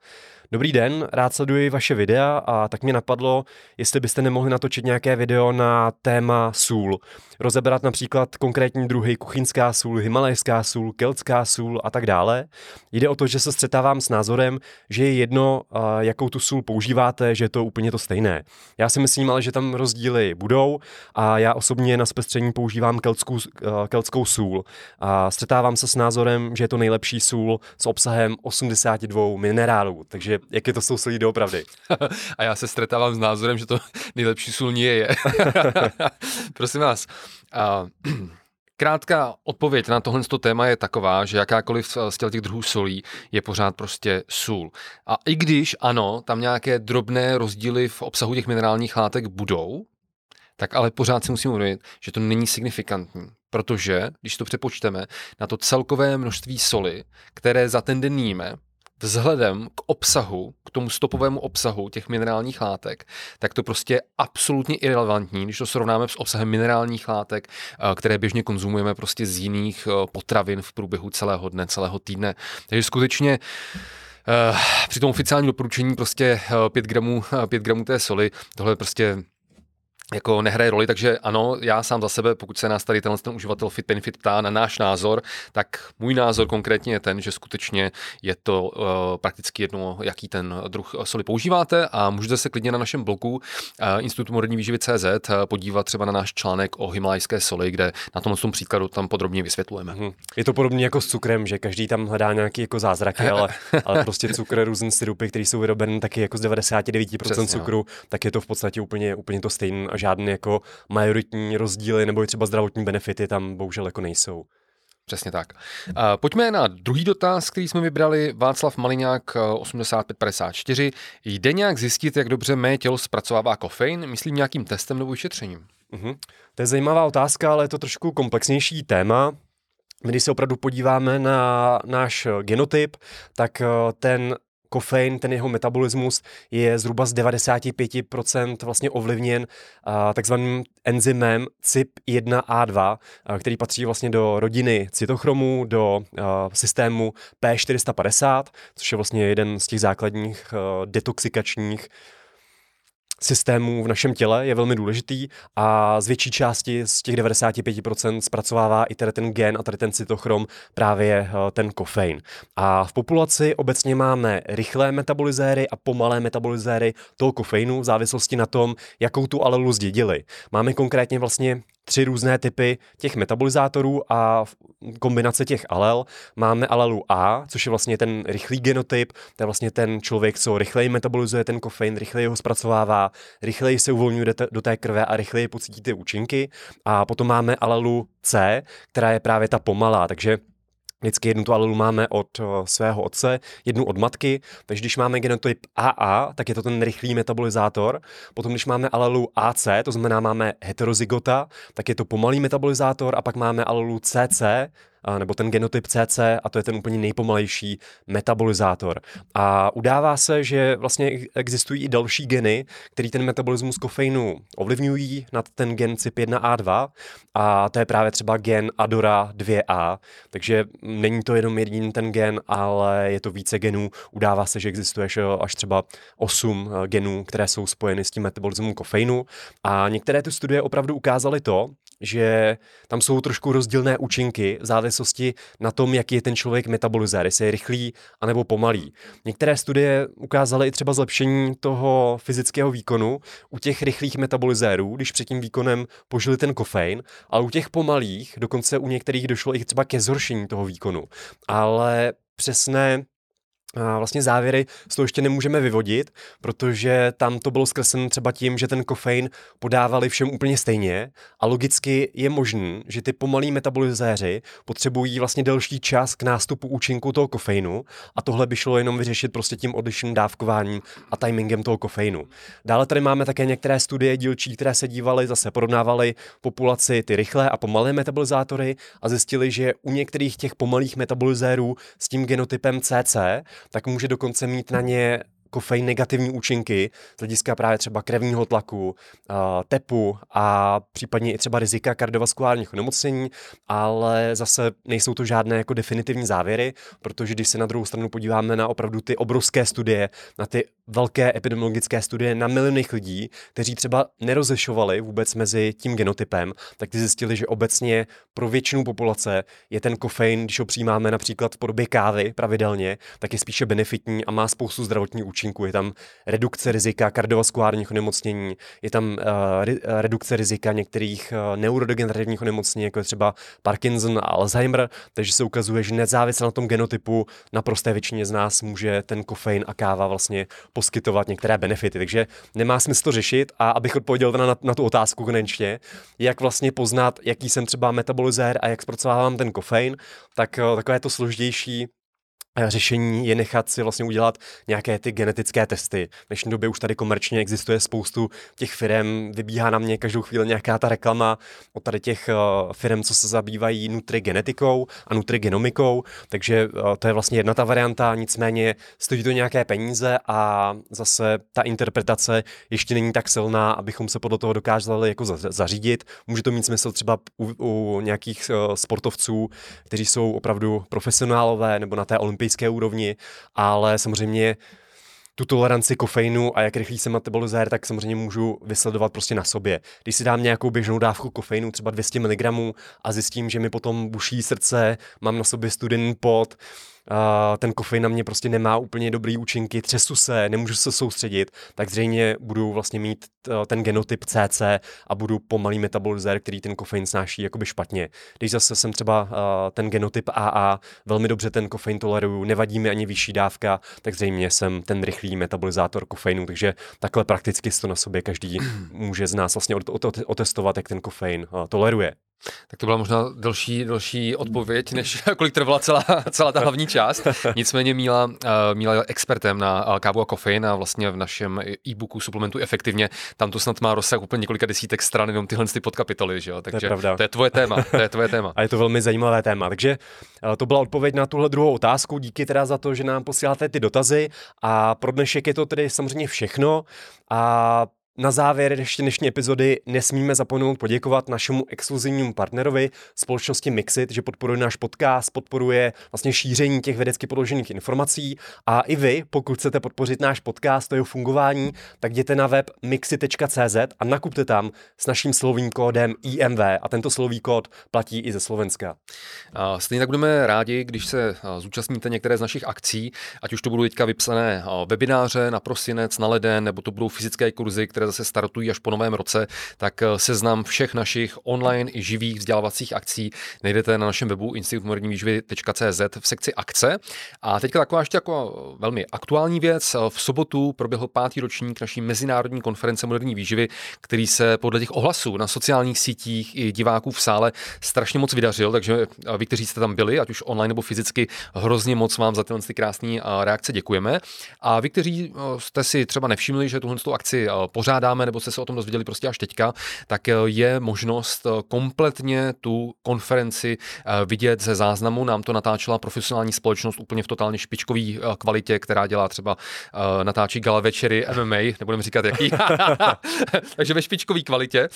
Dobrý den, rád sleduji vaše videa a tak mě napadlo, jestli byste nemohli natočit nějaké video na téma sůl. Rozebrat například konkrétní druhy kuchyňská sůl, himalajská sůl, keltská sůl a tak dále. Jde o to, že se střetávám s názorem, že je jedno, jakou tu sůl používáte, že je to úplně to stejné. Já si myslím ale, že tam rozdíly budou a já osobně na zpestření používám keltskou, keltskou sůl. A střetávám se s názorem, že je to nejlepší sůl s obsahem 82 minerálů. Takže jak je to sousedí doopravdy. a já se stretávám s názorem, že to nejlepší sůl nie je. Prosím vás, a, Krátká odpověď na tohle téma je taková, že jakákoliv z těch druhů solí je pořád prostě sůl. A i když ano, tam nějaké drobné rozdíly v obsahu těch minerálních látek budou, tak ale pořád si musím uvědomit, že to není signifikantní. Protože, když to přepočteme na to celkové množství soli, které za ten den jíme, vzhledem k obsahu, k tomu stopovému obsahu těch minerálních látek, tak to prostě je absolutně irrelevantní, když to srovnáme s obsahem minerálních látek, eh, které běžně konzumujeme prostě z jiných eh, potravin v průběhu celého dne, celého týdne. Takže skutečně Uh, při tom oficiálním doporučení prostě 5 gramů, 5 gramů té soli, tohle je prostě jako nehraje roli, takže ano, já sám za sebe, pokud se nás tady tenhle ten uživatel Fit Benefit ptá na náš názor, tak můj názor konkrétně je ten, že skutečně je to uh, prakticky jedno, jaký ten druh soli používáte a můžete se klidně na našem blogu uh, Institutu moderní výživy CZ uh, podívat třeba na náš článek o himalajské soli, kde na tomhle tom příkladu tam podrobně vysvětlujeme. Hmm. Je to podobně jako s cukrem, že každý tam hledá nějaký jako zázraky, ale, ale prostě cukr, různé syrupy, které jsou vyrobeny taky jako z 99% Přesně, cukru, no. tak je to v podstatě úplně, úplně to stejné žádné jako majoritní rozdíly nebo i třeba zdravotní benefity tam bohužel jako nejsou. Přesně tak. Pojďme na druhý dotaz, který jsme vybrali. Václav Maliňák 8554. Jde nějak zjistit, jak dobře mé tělo zpracovává kofein? Myslím nějakým testem nebo vyšetřením? Uh-huh. To je zajímavá otázka, ale je to trošku komplexnější téma. Když se opravdu podíváme na náš genotyp, tak ten kofein, ten jeho metabolismus je zhruba z 95% vlastně ovlivněn takzvaným enzymem CYP1A2, uh, který patří vlastně do rodiny cytochromů, do systému P450, což je vlastně jeden z těch základních detoxikačních systémů v našem těle je velmi důležitý a z větší části z těch 95% zpracovává i tady ten gen a tady ten cytochrom právě eh, ten kofein. A v populaci obecně máme rychlé metabolizéry a pomalé metabolizéry toho kofeinu v závislosti na tom, jakou tu alelu zdědili. Máme konkrétně vlastně tři různé typy těch metabolizátorů a kombinace těch alel. Máme alelu A, což je vlastně ten rychlý genotyp, to je vlastně ten člověk, co rychleji metabolizuje ten kofein, rychleji ho zpracovává, rychleji se uvolňuje do té krve a rychleji pocítí ty účinky. A potom máme alelu C, která je právě ta pomalá, takže Vždycky jednu tu alelu máme od uh, svého otce, jednu od matky, takže když máme genotyp AA, tak je to ten rychlý metabolizátor. Potom, když máme alelu AC, to znamená máme heterozygota, tak je to pomalý metabolizátor a pak máme alelu CC, nebo ten genotyp CC a to je ten úplně nejpomalejší metabolizátor. A udává se, že vlastně existují i další geny, který ten metabolismus kofeinu ovlivňují nad ten gen CYP1A2 a to je právě třeba gen ADORA 2A, takže není to jenom jediný ten gen, ale je to více genů. Udává se, že existuje až třeba 8 eh, genů, které jsou spojeny s tím metabolismem kofeinu a některé ty studie opravdu ukázaly to, že tam jsou trošku rozdílné účinky v závislosti na tom, jaký je ten člověk metabolizér, jestli je rychlý anebo pomalý. Některé studie ukázaly i třeba zlepšení toho fyzického výkonu u těch rychlých metabolizérů, když před tím výkonem požili ten kofein, a u těch pomalých, dokonce u některých došlo i třeba ke zhoršení toho výkonu. Ale přesné vlastně závěry z toho ještě nemůžeme vyvodit, protože tam to bylo zkresleno třeba tím, že ten kofein podávali všem úplně stejně a logicky je možný, že ty pomalí metabolizéři potřebují vlastně delší čas k nástupu účinku toho kofeinu a tohle by šlo jenom vyřešit prostě tím odlišným dávkováním a timingem toho kofeinu. Dále tady máme také některé studie dílčí, které se dívaly, zase porovnávaly populaci ty rychlé a pomalé metabolizátory a zjistili, že u některých těch pomalých metabolizérů s tím genotypem CC tak může dokonce mít na ně kofein negativní účinky z hlediska právě třeba krevního tlaku, tepu a případně i třeba rizika kardiovaskulárních onemocnění, ale zase nejsou to žádné jako definitivní závěry, protože když se na druhou stranu podíváme na opravdu ty obrovské studie, na ty velké epidemiologické studie na milionech lidí, kteří třeba nerozešovali vůbec mezi tím genotypem, tak ty zjistili, že obecně pro většinu populace je ten kofein, když ho přijímáme například v podobě kávy pravidelně, tak je spíše benefitní a má spoustu zdravotních účinků. Je tam redukce rizika kardiovaskulárních onemocnění, je tam uh, redukce rizika některých uh, neurodegenerativních onemocnění, jako je třeba Parkinson a Alzheimer, takže se ukazuje, že nezávisle na tom genotypu na prosté většině z nás může ten kofein a káva vlastně poskytovat některé benefity. Takže nemá smysl to řešit. A abych odpověděl na, na tu otázku konečně, jak vlastně poznat, jaký jsem třeba metabolizér a jak zpracovávám ten kofein, tak uh, takové to složitější řešení je nechat si vlastně udělat nějaké ty genetické testy. V dnešní době už tady komerčně existuje spoustu těch firm, vybíhá na mě každou chvíli nějaká ta reklama od tady těch uh, firm, co se zabývají nutrigenetikou a nutrigenomikou, takže uh, to je vlastně jedna ta varianta, nicméně stojí to nějaké peníze a zase ta interpretace ještě není tak silná, abychom se podle toho dokázali jako zařídit. Může to mít smysl třeba u, u nějakých sportovců, kteří jsou opravdu profesionálové nebo na té olympijské úrovni, ale samozřejmě tu toleranci kofeinu a jak rychlý se metabolizér, tak samozřejmě můžu vysledovat prostě na sobě. Když si dám nějakou běžnou dávku kofeinu, třeba 200 mg a zjistím, že mi potom buší srdce, mám na sobě studený pot, ten kofein na mě prostě nemá úplně dobrý účinky, třesu se, nemůžu se soustředit, tak zřejmě budu vlastně mít ten genotyp CC a budu pomalý metabolizér, který ten kofein snáší jakoby špatně. Když zase jsem třeba ten genotyp AA, velmi dobře ten kofein toleruju, nevadí mi ani vyšší dávka, tak zřejmě jsem ten rychlý metabolizátor kofeinu, takže takhle prakticky to na sobě každý může z nás vlastně otestovat, jak ten kofein toleruje. Tak to byla možná delší, delší odpověď, než kolik trvala celá, celá ta hlavní část. Nicméně Míla, uh, Míla je expertem na uh, kávu a kofein a vlastně v našem e-booku Suplementu efektivně, tam to snad má rozsah úplně několika desítek stran, jenom tyhle ty podkapitoly, že jo? Takže to je, to je tvoje téma, to je tvoje téma. A je to velmi zajímavé téma, takže uh, to byla odpověď na tuhle druhou otázku, díky teda za to, že nám posíláte ty dotazy a pro dnešek je to tedy samozřejmě všechno a na závěr ještě dnešní epizody nesmíme zapomenout poděkovat našemu exkluzivnímu partnerovi společnosti Mixit, že podporuje náš podcast, podporuje vlastně šíření těch vědecky podložených informací a i vy, pokud chcete podpořit náš podcast, to jeho fungování, tak jděte na web mixit.cz a nakupte tam s naším slovým kódem IMV a tento slový kód platí i ze Slovenska. A stejně tak budeme rádi, když se zúčastníte některé z našich akcí, ať už to budou teďka vypsané webináře na prosinec, na leden, nebo to budou fyzické kurzy, které zase startují až po novém roce, tak eh, seznam všech našich online i živých vzdělávacích akcí najdete na našem webu institutmodernímýživy.cz v sekci akce. A teďka taková ještě jako velmi aktuální věc. V sobotu proběhl pátý ročník naší mezinárodní konference moderní výživy, který se podle těch ohlasů na sociálních sítích i diváků v sále strašně moc vydařil, takže eh, vy, kteří jste tam byli, ať už online nebo fyzicky, hrozně moc vám za tyhle ty krásné eh, reakce děkujeme. A vy, kteří jste si třeba nevšimli, že tuhle akci pořádáme nebo jste se o tom dozvěděli prostě až teďka, tak eh, je možnost eh, kompletně tu konferenci eh, vidět ze záznamu. Nám to natáčela profesionální společnost úplně v totálně špičkové kvalitě, která dělá třeba natáčí gala večery MMA, nebudeme říkat jaký, takže ve špičkové kvalitě.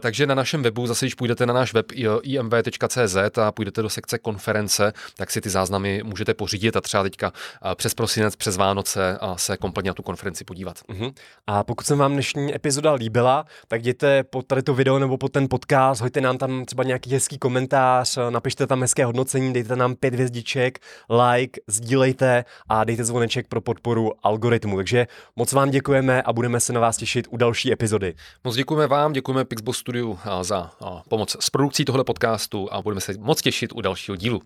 Takže na našem webu, zase když půjdete na náš web imv.cz a půjdete do sekce konference, tak si ty záznamy můžete pořídit a třeba teďka přes prosinec, přes Vánoce se kompletně na tu konferenci podívat. Uh-huh. A pokud se vám dnešní epizoda líbila, tak jděte pod tady to video nebo pod ten podcast, hoďte nám tam třeba nějaký hezký komentář, napište tam hezké hodnocení, dejte nám pět hvězdiček, like, sdílejte a dejte zvoneček pro podporu algoritmu. Takže moc vám děkujeme a budeme se na vás těšit u další epizody. Moc děkujeme vám, děkujeme Pixbo Studiu za pomoc s produkcí tohle podcastu a budeme se moc těšit u dalšího dílu.